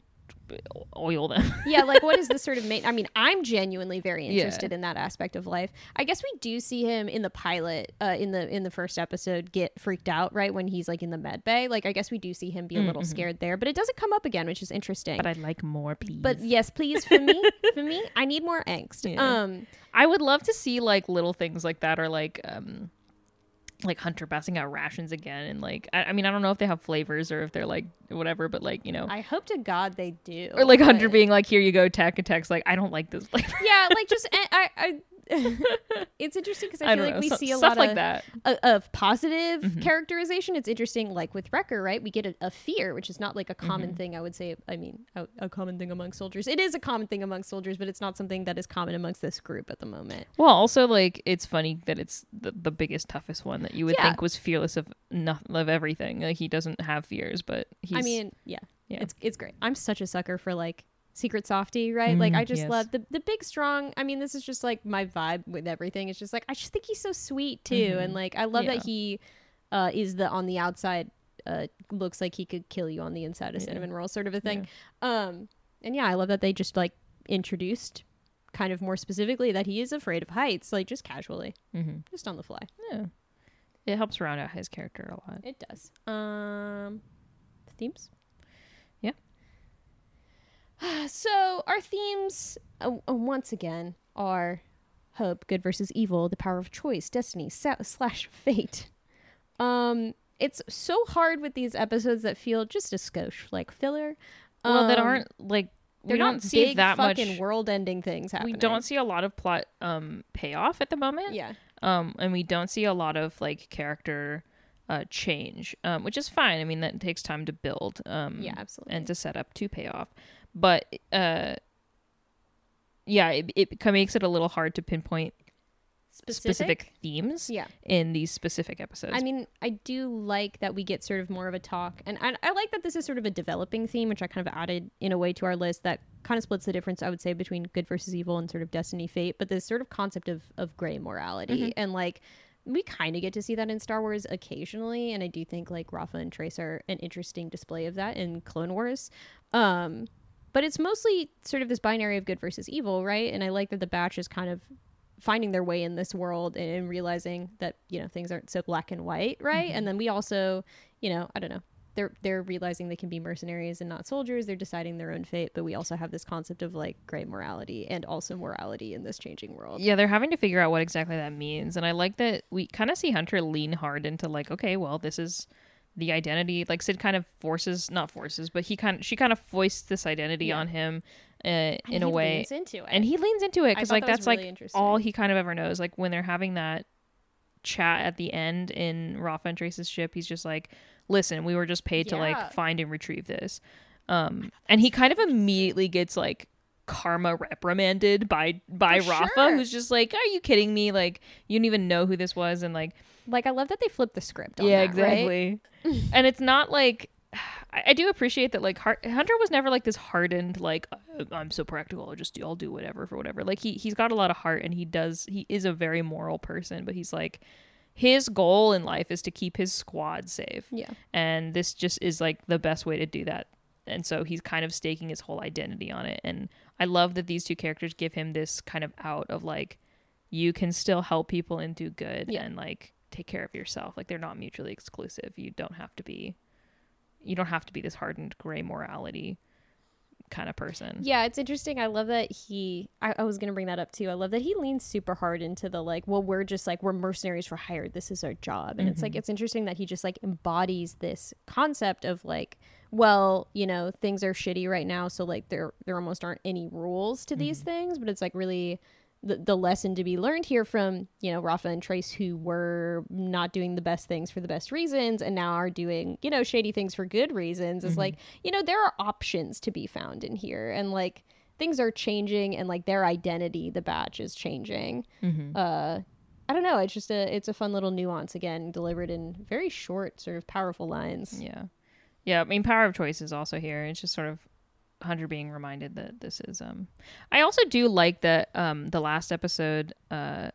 oil them. yeah, like what is the sort of main? I mean, I'm genuinely very Yeah. interested in that aspect of life. I guess we do see him in the pilot, uh, in the in the first episode, get freaked out right when he's like in the med bay. Like, I guess we do see him be a little scared there, but it doesn't come up again, which is interesting. but I'd like more, please. But yes, please for me, for me, I need more angst. Yeah. Um, I would love to see like little things like that, or like um, like Hunter passing out rations again, and like I, I mean I don't know if they have flavors or if they're like whatever, but like you know, I hope to God they do. or like Hunter being like, "Here you go, Tech," and Tech's like, "I don't like this flavor." yeah, like just eh, I. I it's interesting because I, I feel like know we so- see a stuff lot like of that. of positive Mm-hmm. characterization. It's interesting, like with Wrecker, right? We get a, a fear, which is not like a Mm-hmm. common thing. I would say. I mean, a, a common thing among soldiers. It is a common thing among soldiers, but it's not something that is common amongst this group at the moment. Well, also like it's funny that it's the, the biggest, toughest one that you would Yeah. think was fearless of nothing of everything. Like he doesn't have fears, but he's. I mean, yeah, yeah. it's it's great. I'm such a sucker for like secret softy, right? like Mm, I just yes. love the the big strong. I mean, this is just like my vibe with everything. It's just like I just think he's so sweet too, Mhm. and like I love Yeah. that he uh, is the on the outside. Uh, looks like he could kill you on the inside of Yeah. cinnamon roll, sort of a thing. Um, and yeah, I love that they just like introduced kind of more specifically that he is afraid of heights, like just casually, mm-hmm. just on the fly. yeah, it helps round out his character a lot. It does. Um, themes. So our themes, uh, once again, are hope, good versus evil, the power of choice, destiny, sa- slash fate. Um, it's so hard with these episodes that feel just a skosh like filler. Well, that Um, aren't like we don't see that much. fucking world-ending things happening. We don't see a lot of plot um payoff at the moment. Yeah. um and we don't see a lot of like character uh change um which is fine i mean that takes time to build um Yeah, absolutely. and to set up to pay off but uh yeah it, it makes it a little hard to pinpoint specific, themes Yeah. in these specific episodes I mean, I do like that we get sort of more of a talk, and I, I like that this is sort of a developing theme, which I kind of added in a way to our list that kind of splits the difference, I would say, between good versus evil and sort of destiny, fate. But this sort of concept of of gray morality, and like we kind of get to see that in Star Wars occasionally, and I do think like Rafa and Trace are an interesting display of that in Clone Wars. Um, but it's mostly sort of this binary of good versus evil, right? And I like that the batch is kind of finding their way in this world and, and realizing that you know things aren't so black and white right and then we also you know i don't know they're they're realizing they can be mercenaries and not soldiers. They're deciding their own fate. But we also have this concept of like gray morality and also morality in this changing world. Yeah they're having to figure out what exactly that means. And i like that we kind of see hunter lean hard into like okay well this is the identity like Cid kind of forces not forces but he kind of she kind of foists this identity Yeah. on him uh, in a way. leans into it. And he leans into it because like that that's really like all he kind of ever knows. Like when they're having that chat at the end in Rafa and Trace's ship he's just like listen we were just paid to like find and retrieve this um and he kind of immediately gets like karma reprimanded by by For Rafa sure. who's just like are you kidding me like you didn't even know who this was and like like i love that they flipped the script on that, right? Yeah, exactly. And it's not like I, I do appreciate that like Har- Hunter was never like this hardened like "Uh, I'm so practical I'll just do I'll do whatever for whatever like he he's got a lot of heart and he does he is a very moral person but he's like his goal in life is to keep his squad safe. Yeah. And this just is like the best way to do that. And so he's kind of staking his whole identity on it. And I love that these two characters give him this kind of out of like you can still help people and do good Yeah. and like take care of yourself. Like they're not mutually exclusive. You don't have to be you don't have to be this hardened gray morality kind of person Yeah, it's interesting. I love that he. I, I was gonna bring that up too. I love that he leans super hard into the like, well, we're just like we're mercenaries for hire. This is our job, and it's like mm-hmm. it's interesting that he just like embodies this concept of like, well, you know, things are shitty right now, so like there there almost aren't any rules to these mm-hmm. things, but it's like really. The, the lesson to be learned here from you know Rafa and Trace who were not doing the best things for the best reasons and now are doing you know shady things for good reasons is like you know there are options to be found in here. And like things are changing and like their identity the batch is changing. Mm-hmm. uh i don't know. It's just a it's a fun little nuance again delivered in very short sort of powerful lines. Yeah. Yeah i mean power of choice is also here. It's just sort of hunter being reminded that this is um i also do like that um the last episode uh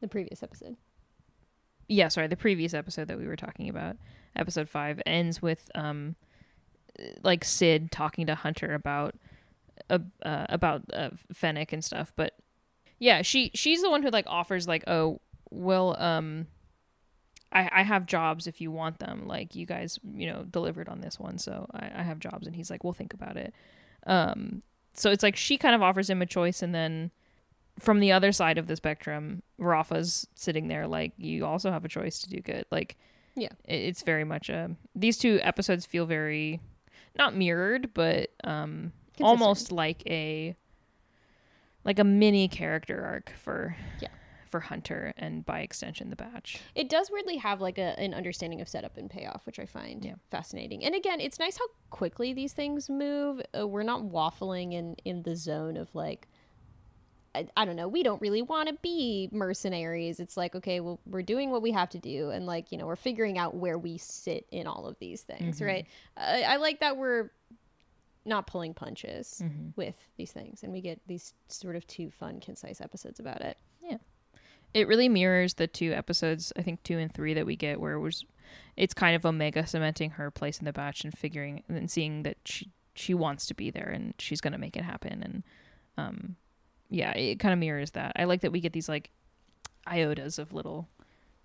the previous episode yeah sorry the previous episode that we were talking about episode five ends with um like Cid talking to Hunter about uh, uh, about uh, Fennec and stuff. But yeah, she she's the one who like offers like, oh, well, um, I I have jobs if you want them. Like you guys, you know, delivered on this one, so I, I have jobs. And he's like, we'll think about it. Um, so it's like she kind of offers him a choice, and then from the other side of the spectrum, Rafa's sitting there like, you also have a choice to do good. Like, Yeah. it- it's very much a. These two episodes feel very, not mirrored, but um, Consistent. almost like a, like a mini character arc for, Yeah. For Hunter and by extension the Batch. It does weirdly have like a, an understanding of setup and payoff, which I find Yeah. fascinating. And again, it's nice how quickly these things move. Uh, we're not waffling in in the zone of like, I, I don't know, we don't really want to be mercenaries. It's like, okay, well, we're doing what we have to do, and like, you know, we're figuring out where we sit in all of these things, right? I, I like that we're not pulling punches with these things, and we get these sort of two fun, concise episodes about it. It really mirrors the two episodes i think two and three that we get where it was it's kind of omega cementing her place in the batch and figuring and seeing that she she wants to be there and she's going to make it happen and um yeah it kind of mirrors that i like that we get these like iotas of little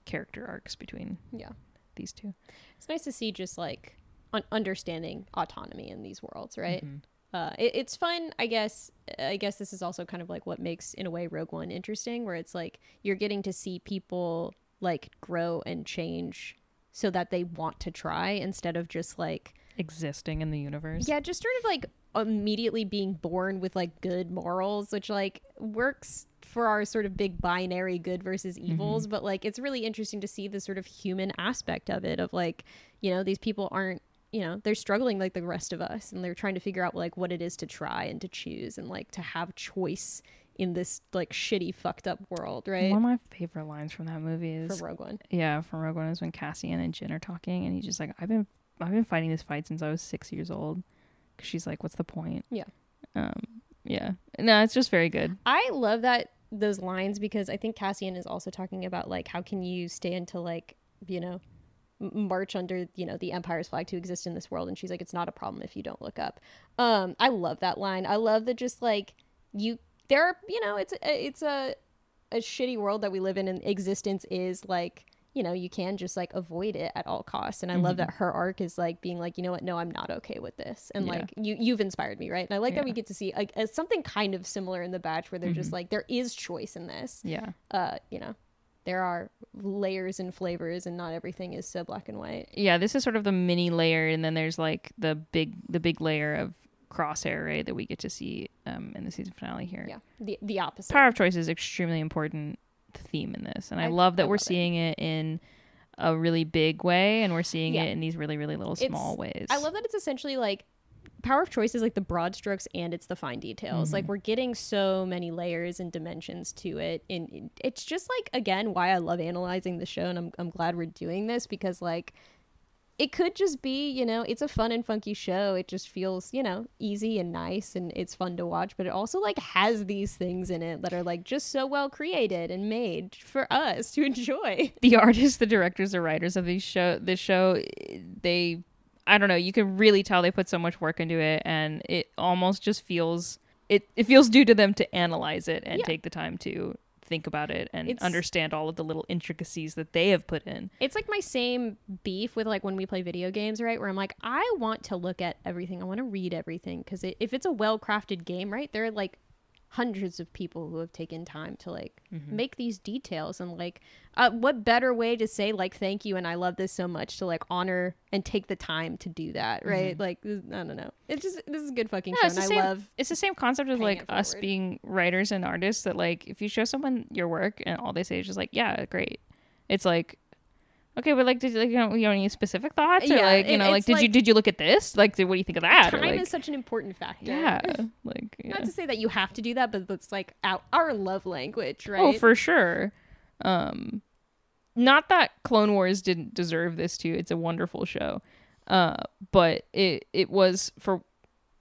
character arcs between Yeah. these two it's nice to see just like un- understanding autonomy in these worlds right Mhm. Uh, it, it's fun i guess i guess this is also kind of like what makes in a way rogue one interesting where it's like you're getting to see people like grow and change so that they want to try instead of just like existing in the universe. Yeah just sort of like immediately being born with like good morals which like works for our sort of big binary good versus evils but like it's really interesting to see the sort of human aspect of it of like you know these people aren't you know they're struggling like the rest of us and they're trying to figure out like what it is to try and to choose and like to have choice in this like shitty fucked up world right? One of my favorite lines from that movie is from rogue one. Yeah from rogue one is when cassian and Jyn are talking and he's just like i've been i've been fighting this fight since i was six years old. 'Cause she's like what's the point? Yeah. um yeah. No it's just very good. I love that those lines because I think Cassian is also talking about like how can you stand to like you know march under you know the empire's flag to exist in this world. And she's like it's not a problem if you don't look up. Um i love that line. I love that just like you there are you know it's a, it's a a shitty world that we live in and existence is like you know you can just like avoid it at all costs. And i love that her arc is like being like you know what? No i'm not okay with this. And Yeah. like you you've inspired me right? And i like that we get to see like uh, something kind of similar in the batch where they're just like there is choice in this. Yeah. Uh you know there are layers and flavors and not everything is so black and white yeah this is sort of the mini layer and then there's like the big the big layer of crosshair right that we get to see um in the season finale here yeah the the opposite power of choice is extremely important theme in this and i, I- love that I we're love it. seeing it in a really big way and we're seeing Yeah. it in these really really little It's- small ways I love that it's essentially like power of choice is like the broad strokes and it's the fine details. Like mm-hmm. we're getting so many layers and dimensions to it, and it's just like again why I love analyzing the show, and I'm I'm glad we're doing this because like it could just be you know it's a fun and funky show. It just feels you know easy and nice and it's fun to watch, but it also like has these things in it that are like just so well created and made for us to enjoy. the artists, the directors, the writers of these show this show, eh, they I don't know, you can really tell they put so much work into it and it almost just feels it, it feels due to them to analyze it and Yeah. take the time to think about it and It's- understand all of the little intricacies that they have put in. It's like my same beef with like when we play video games, right? Where I'm like, I want to look at everything. I want to read everything because it, if it's a well crafted game, right? There are like hundreds of people who have taken time to like make these details and like uh, what better way to say like thank you and I love this so much to like honor and take the time to do that, right? Like I don't know. It's just this is a good fucking Yeah, show it's and the I same- love It's the same concept as paying like us forward. being writers and artists that like if you show someone your work and all they say is just like, Yeah, great. It's like Okay, but like, did you like you know you know any specific thoughts or Yeah, like you it- know like did you did you look at this like did, what do you think of that time like, is such an important factor. yeah like yeah. Not to say that you have to do that, but it's like our, our love language, right? Oh, for sure. Um, not that Clone Wars didn't deserve this too. It's a wonderful show. Uh, but it it was for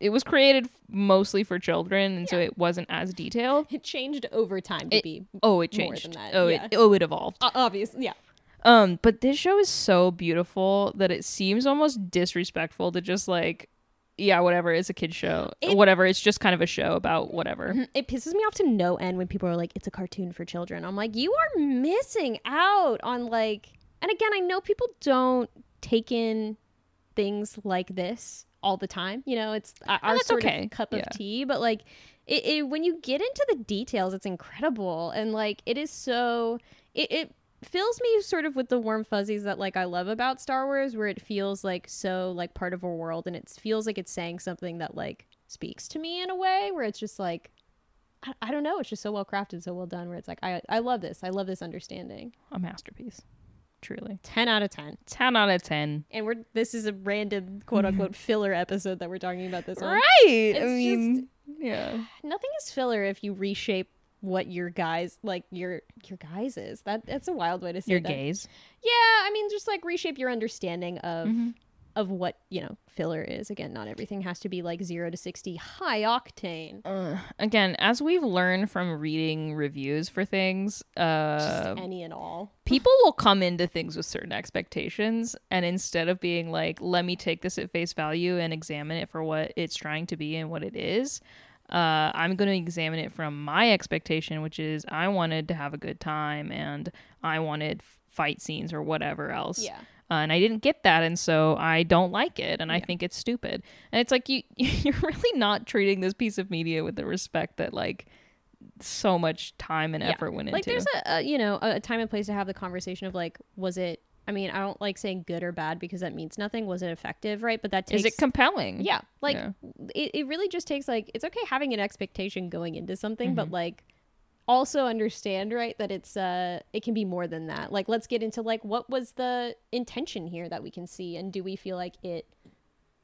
it was created mostly for children, and so it wasn't as detailed. it changed over time to It- be Oh, it More changed. than that, oh, yeah. it oh it evolved. uh, obvious. Yeah. Um, but this show is so beautiful that it seems almost disrespectful to just like yeah, whatever. It's a kid show. It- whatever. It's just kind of a show about whatever. It pisses me off to no end when people are like, "It's a cartoon for children." I'm like, you are missing out on like. And again, I know people don't take in things like this all the time. You know, it's our sort okay. of cup Yeah. of tea. But like, it, it when you get into the details, it's incredible, and like, it is so. It, it fills me sort of with the warm fuzzies that like I love about Star Wars, where it feels like so like part of a world, and it feels like it's saying something that like speaks to me in a way where it's just like I, I don't know. It's just so well crafted, so well done. Where it's like I I love this. I love this understanding. A masterpiece. Truly. Ten out of ten. 10 out of 10. And we're this is a random quote unquote filler episode that we're talking about this on. Right. It's I mean, yeah. Nothing is filler if you reshape what your guys like your your guys is. That that's a wild way to say Your that. gaze. Yeah, I mean just like reshape your understanding of Mm-hmm. of what you know filler is. Again, not everything has to be like zero to sixty high octane. Uh, again, as we've learned from reading reviews for things, uh, Just any and all. people will come into things with certain expectations and instead of being like let me take this at face value and examine it for what it's trying to be and what it is uh, i'm going to examine it from my expectation which is i wanted to have a good time and i wanted fight scenes or whatever else Yeah. uh, and I didn't get that, and so I don't like it, and I think it's stupid. And it's like you you're really not treating this piece of media with the respect that like so much time and Yeah. effort went like into. Like there's a, a you know a time and place to have the conversation of like was it i mean i don't like saying good or bad because that means nothing was it effective right but that takes Is it compelling? yeah like Yeah. It, it really just takes like it's okay having an expectation going into something but Mm-hmm. like also understand right that it's uh it can be more than that like let's get into like what was the intention here that we can see and do we feel like it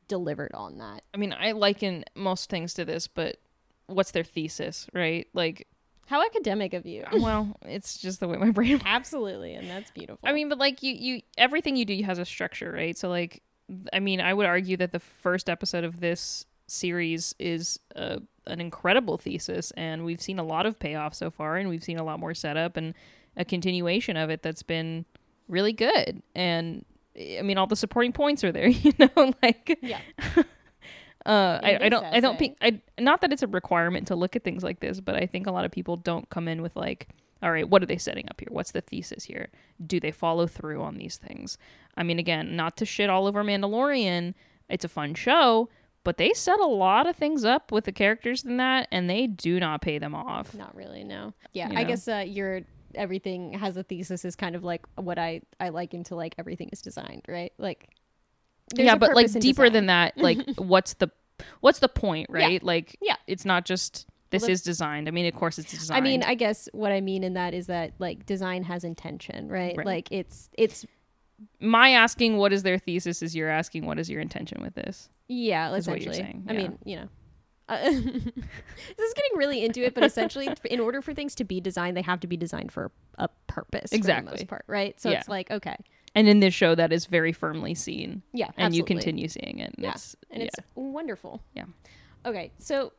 delivered on that I mean, I liken most things to this, but what's their thesis, right? Like, how academic of you uh, well, it's just the way my brain. absolutely and that's beautiful I mean, but like you, you, everything you do has a structure, right? So, like, I mean, I would argue that the first episode of this series is a, an incredible thesis, and we've seen a lot of payoff so far, and we've seen a lot more setup and a continuation of it that's been really good. And I mean, all the supporting points are there, you know, like. yeah Uh, I, I don't. I don't think. I not that it's a requirement to look at things like this, but I think a lot of people don't come in with like, all right, what are they setting up here? What's the thesis here? Do they follow through on these things? I mean, again, not to shit all over Mandalorian. It's a fun show, but they set a lot of things up with the characters in that, and they do not pay them off. Not really, no. Yeah, You I guess uh, your everything has a thesis is kind of like what I I like into like everything is designed, right? Like yeah, but like deeper design. than that, like what's the what's the point, right? Like, Yeah. it's not just this Well, is designed. I mean, of course, it's designed. I mean, I guess what I mean in that is that like design has intention, right? Right. Like it's it's my asking what is their thesis is you're asking what is your intention with this. yeah, Is what you're essentially. saying, I yeah. mean, you know. Uh, this is getting really into it, but essentially, in order for things to be designed, they have to be designed for a purpose, for the Exactly. most part, right? So Yeah. it's like, okay, And in this show, that is very firmly seen, yeah, and you continue seeing it. And Yeah, it's, and it's wonderful. Yeah. Okay, so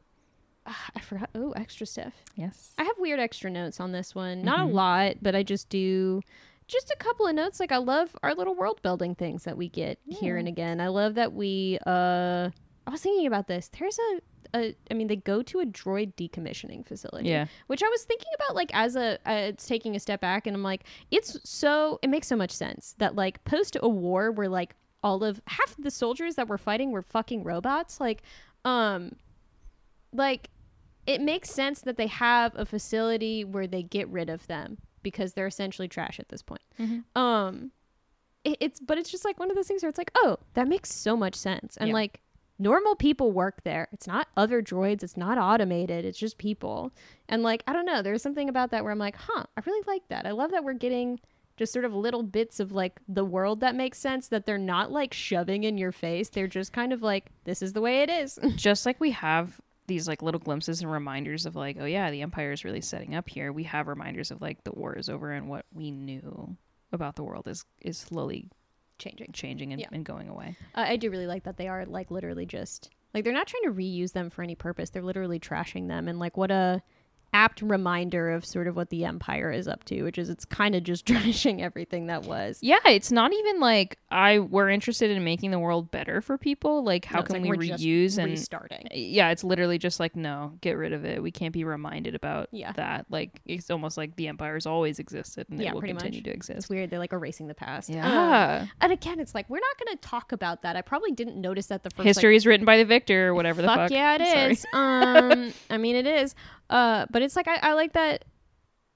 ah, I forgot. Oh, extra stuff. yes. I have weird extra notes on this one. Not Mhm. a lot, but I just do just a couple of notes. Like I love our little world building things that we get here and again. I love that we uh I was thinking about this. There's a, a I mean they go to a droid decommissioning facility. Yeah. Which I was thinking about like as a uh, it's taking a step back and I'm like it's so it makes so much sense that like post a war where like all of half the soldiers that were fighting were fucking robots like um like it makes sense that they have a facility where they get rid of them because they're essentially trash at this point. Mhm. Um, it, it's but it's just like one of those things where it's like, oh, that makes so much sense, and Yeah. like normal people work there. It's not other droids. It's not automated. It's just people, and like I don't know. There's something about that where I'm like, huh, I really like that. I love that we're getting just sort of little bits of like the world that makes sense that they're not like shoving in your face. They're just kind of like, this is the way it is. Just like we have these like little glimpses and reminders of like, oh yeah, the Empire is really setting up here. We have reminders of like the war is over and what we knew about the world is is slowly Changing. changing and, Yeah. and going away. Uh, I do really like that they are like literally just like they're not trying to reuse them for any purpose. They're literally trashing them and like what a apt reminder of sort of what the empire is up to, which is it's kind of just drenching everything that was. Yeah, it's not even like I we're interested in making the world better for people. Like how No, can like we reuse and restarting? yeah, it's literally just like no, get rid of it. We can't be reminded about Yeah. that. Like it's almost like the empire's always existed and Yeah, it will continue much. to It's exist. weird. They're like erasing the past. Um, Yeah. and again, it's like we're not going to talk about that. I probably didn't notice that the first like, History is written by the victor or whatever the fuck, fuck. yeah, it is. um, I mean, it is. Uh, but it's like I, I like that.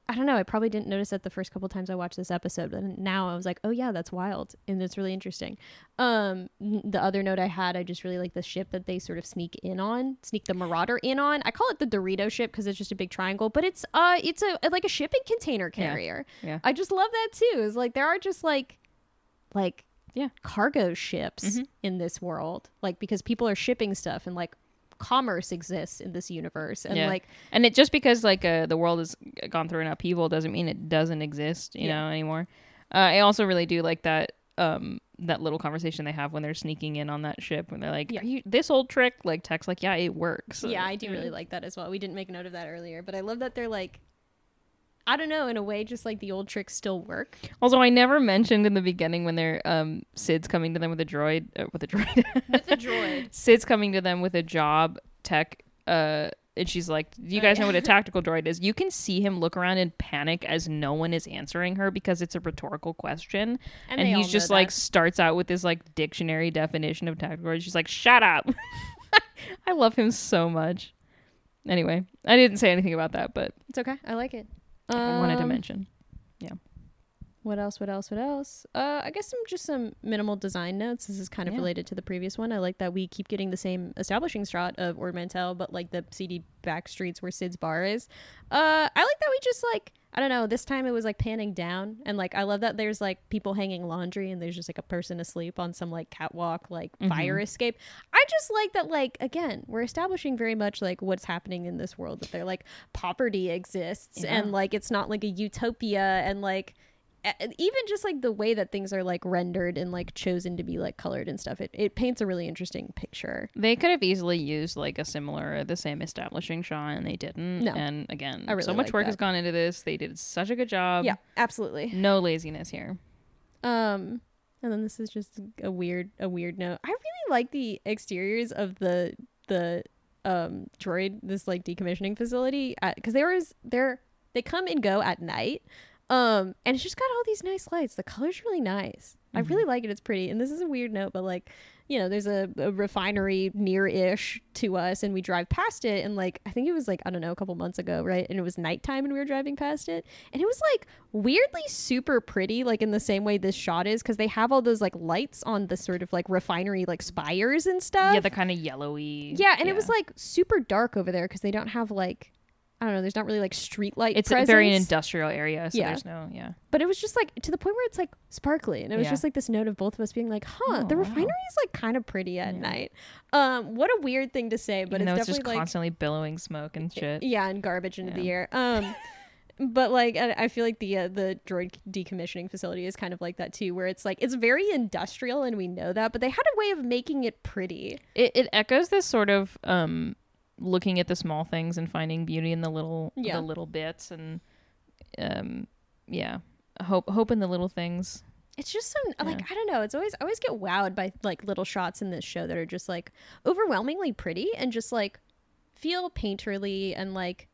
I don't know. I probably didn't notice that the first couple times I watched this episode, but now I was like, oh yeah, that's wild, and it's really interesting. Um, the other note I had, I just really like the ship that they sort of sneak in on, sneak the Marauder in on. I call it the Dorito ship because it's just a big triangle, but it's uh, it's a like a shipping container carrier. Yeah. yeah. I just love that too. It's like there are just like, like Yeah. cargo ships Mhm. in this world, like because people are shipping stuff and like commerce exists in this universe and Yeah. like And it just because like uh, the world has gone through an upheaval doesn't mean it doesn't exist, you Yeah. know, anymore. Uh, I also really do like that um that little conversation they have when they're sneaking in on that ship when they're like, Yeah. Are you this old trick?" Like Tech's like, "Yeah, it works." yeah, I do really like that as well. We didn't make note of that earlier, but I love that they're like I don't know, in a way just like the old tricks still work. Also, I never mentioned in the beginning when they're um Cid's coming to them with a droid uh, with a droid. With the droid. Cid's coming to them with a job tech uh and she's like, "Do you Oh, guys know what a tactical droid is?" You can see him look around in panic as no one is answering her because it's a rhetorical question. and, all he's just like that. starts out with this like dictionary definition of tactical droid. She's like, "Shut up." I love him so much. Anyway, I didn't say anything about that, but It's okay. I like it. I wanted to mention. Yeah. What else? What else? What else? Uh, I guess some just some minimal design notes. This is kind of Yeah. related to the previous one. I like that we keep getting the same establishing shot of Ord Mantell, but like the CD back streets where Cid's bar is. Uh, I like that we just like I don't know. This time it was like panning down, and like I love that there's like people hanging laundry, and there's just like a person asleep on some like catwalk, like fire mm-hmm. escape. I just like that. Like again, we're establishing very much like what's happening in this world. That they're like poverty exists, Yeah. and like it's not like a utopia, and like even just like the way that things are like rendered and like chosen to be like colored and stuff it, it paints a really interesting picture They could have easily used like a similar, the same establishing shot, and they didn't. No. And again, really so much like work that. has gone into this. They did such a good job. yeah absolutely No laziness here. um and then this is just a weird a weird note i really like the exteriors of the the um droid this like decommissioning facility because there was there they come and go at night um and it's just got all these nice lights. The color's really nice. I really like it. It's pretty. And this is a weird note but like you know there's a, a refinery near-ish to us and we drive past it and like i think it was like i don't know a couple months ago right? And it was nighttime and we were driving past it. And it was like weirdly super pretty like in the same way this shot is because they have all those like lights on the sort of like refinery like spires and stuff. yeah, the kind of yellowy. yeah and it was like super dark over there because they don't have like i don't know there's not really like street light It's presence. a very industrial area, so Yeah. there's no yeah. but it was just like to the point where it's like sparkly and it was Yeah. just like this note of both of us being like huh Oh, the wow. refinery is like kind of pretty at Yeah. night um what a weird thing to say but Even it's it's just definitely like constantly billowing smoke and shit. yeah and garbage into the air um but like I, I feel like the uh, the droid decommissioning facility is kind of like that too where it's like it's very industrial and we know that but they had a way of making it pretty It it echoes this sort of um looking at the small things and finding beauty in the little Yeah. the little bits and um yeah. Hope hope in the little things. it's just so like I don't know. It's always I always get wowed by like little shots in this show that are just like overwhelmingly pretty and just like feel painterly and like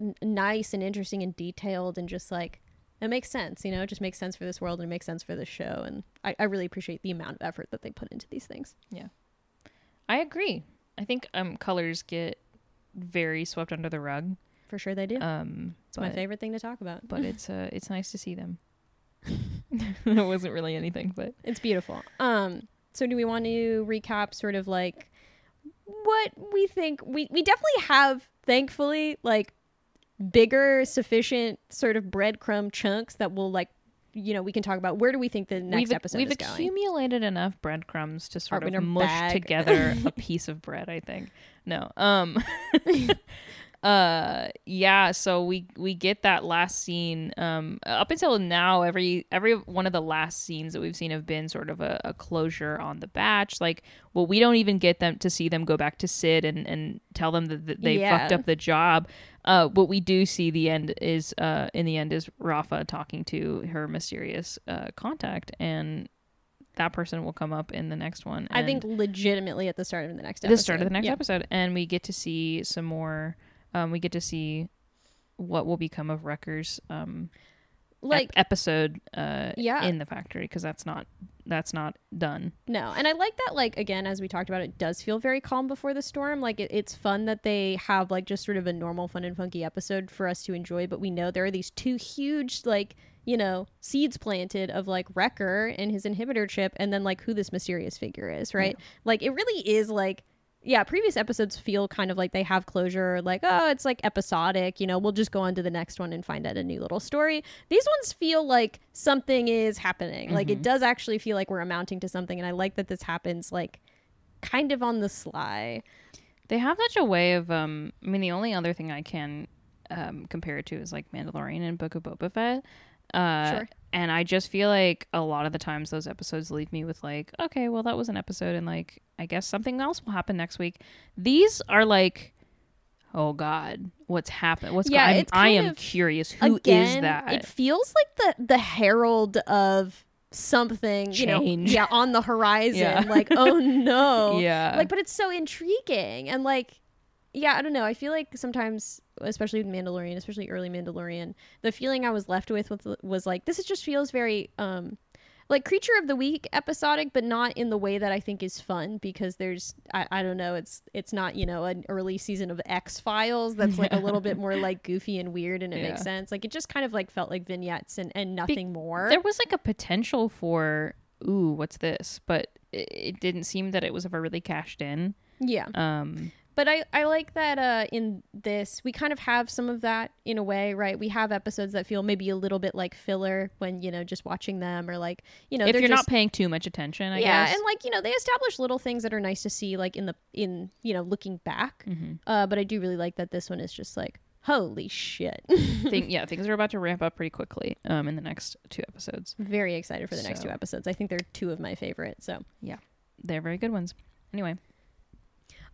n- nice and interesting and detailed and just like it makes sense. You know, it just makes sense for this world and it makes sense for this show. And I, I really appreciate the amount of effort that they put into these things. Yeah i agree. I think um colors get very swept under the rug. For sure, they do. Um it's my favorite thing to talk about. But it's uh it's nice to see them. that wasn't really anything, but It's beautiful. Um, so do we want to recap sort of like what we think we we definitely have thankfully like bigger sufficient sort of breadcrumb chunks that will like you know we can talk about where do we think the next we've, episode we've is going. accumulated enough breadcrumbs to sort of mush bag? together a piece of bread i think no um uh yeah so we we get that last scene um up until now every every one of the last scenes that we've seen have been sort of a, a closure on the batch like well we don't even get them to see them go back to Cid and and tell them that, that they Yeah. fucked up the job Uh, what we do see the end is uh, in the end is Rafa talking to her mysterious uh, contact, and that person will come up in the next one. I think legitimately at the start of the next the episode. start of the next Yeah. episode, and we get to see some more. Um, we get to see what will become of Wrecker's um, ep- Like episode uh, Yeah. in the factory because that's not that's not done. No, and I like that. Like again, as we talked about, it does feel very calm before the storm. Like it, it's fun that they have like just sort of a normal, fun and funky episode for us to enjoy. But we know there are these two huge like you know seeds planted of like Wrecker and his inhibitor chip, and then like who this mysterious figure is, right? Like it really is like. Yeah, previous episodes feel kind of like they have closure, like, oh, it's like episodic, you know, we'll just go on to the next one and find out a new little story. These ones feel like something is happening. Like it does actually feel like we're amounting to something, and I like that this happens like kind of on the sly. They have such a way of. Um, I mean, the only other thing I can um, compare it to is like Mandalorian and Book of Boba Fett. Uh, Sure. And I just feel like a lot of the times those episodes leave me with like, okay, well that was an episode, and like I guess something else will happen next week. These are like, oh god, what's happened? What's Yeah, yeah? it's I am curious. Who is Again, that? It feels like the the herald of something, you know, yeah, on the horizon. Yeah. Like, oh no, yeah. like, but it's so intriguing and like, yeah, I don't know. I feel like sometimes, especially with Mandalorian, especially early Mandalorian, the feeling I was left with was, like this. Is just feels very um like creature of the week episodic but not in the way that i think is fun because there's i, I don't know it's it's not you know an early season of x files that's like a little bit more like goofy and weird and it makes sense like it just kind of like felt like vignettes and, and nothing more there was like a potential for ooh, what's this? But it, it didn't seem that it was ever really cashed in. yeah Um, but i i like that uh in this we kind of have some of that in a way right we have episodes that feel maybe a little bit like filler when you know just watching them or like you know if you're just, not paying too much attention, I yeah guess. and like you know they establish little things that are nice to see like in the in you know looking back Mhm. uh but i do really like that this one is just like holy shit Think, yeah, things are about to ramp up pretty quickly um, in the next two episodes. very excited for the next two episodes i think they're two of my favorites so yeah They're very good ones. Anyway,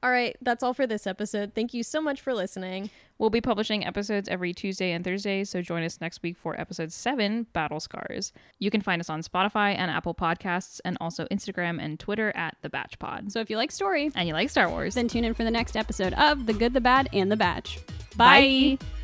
all right that's all for this episode thank you so much for listening we'll be publishing episodes every Tuesday and Thursday, so join us next week for episode seven Battle Scars. You can find us on Spotify and Apple Podcasts, and also Instagram and Twitter at The Batch Pod. So if you like story, And you like Star Wars? then tune in for the next episode of The Good, the Bad, and the Batch. Bye. Bye.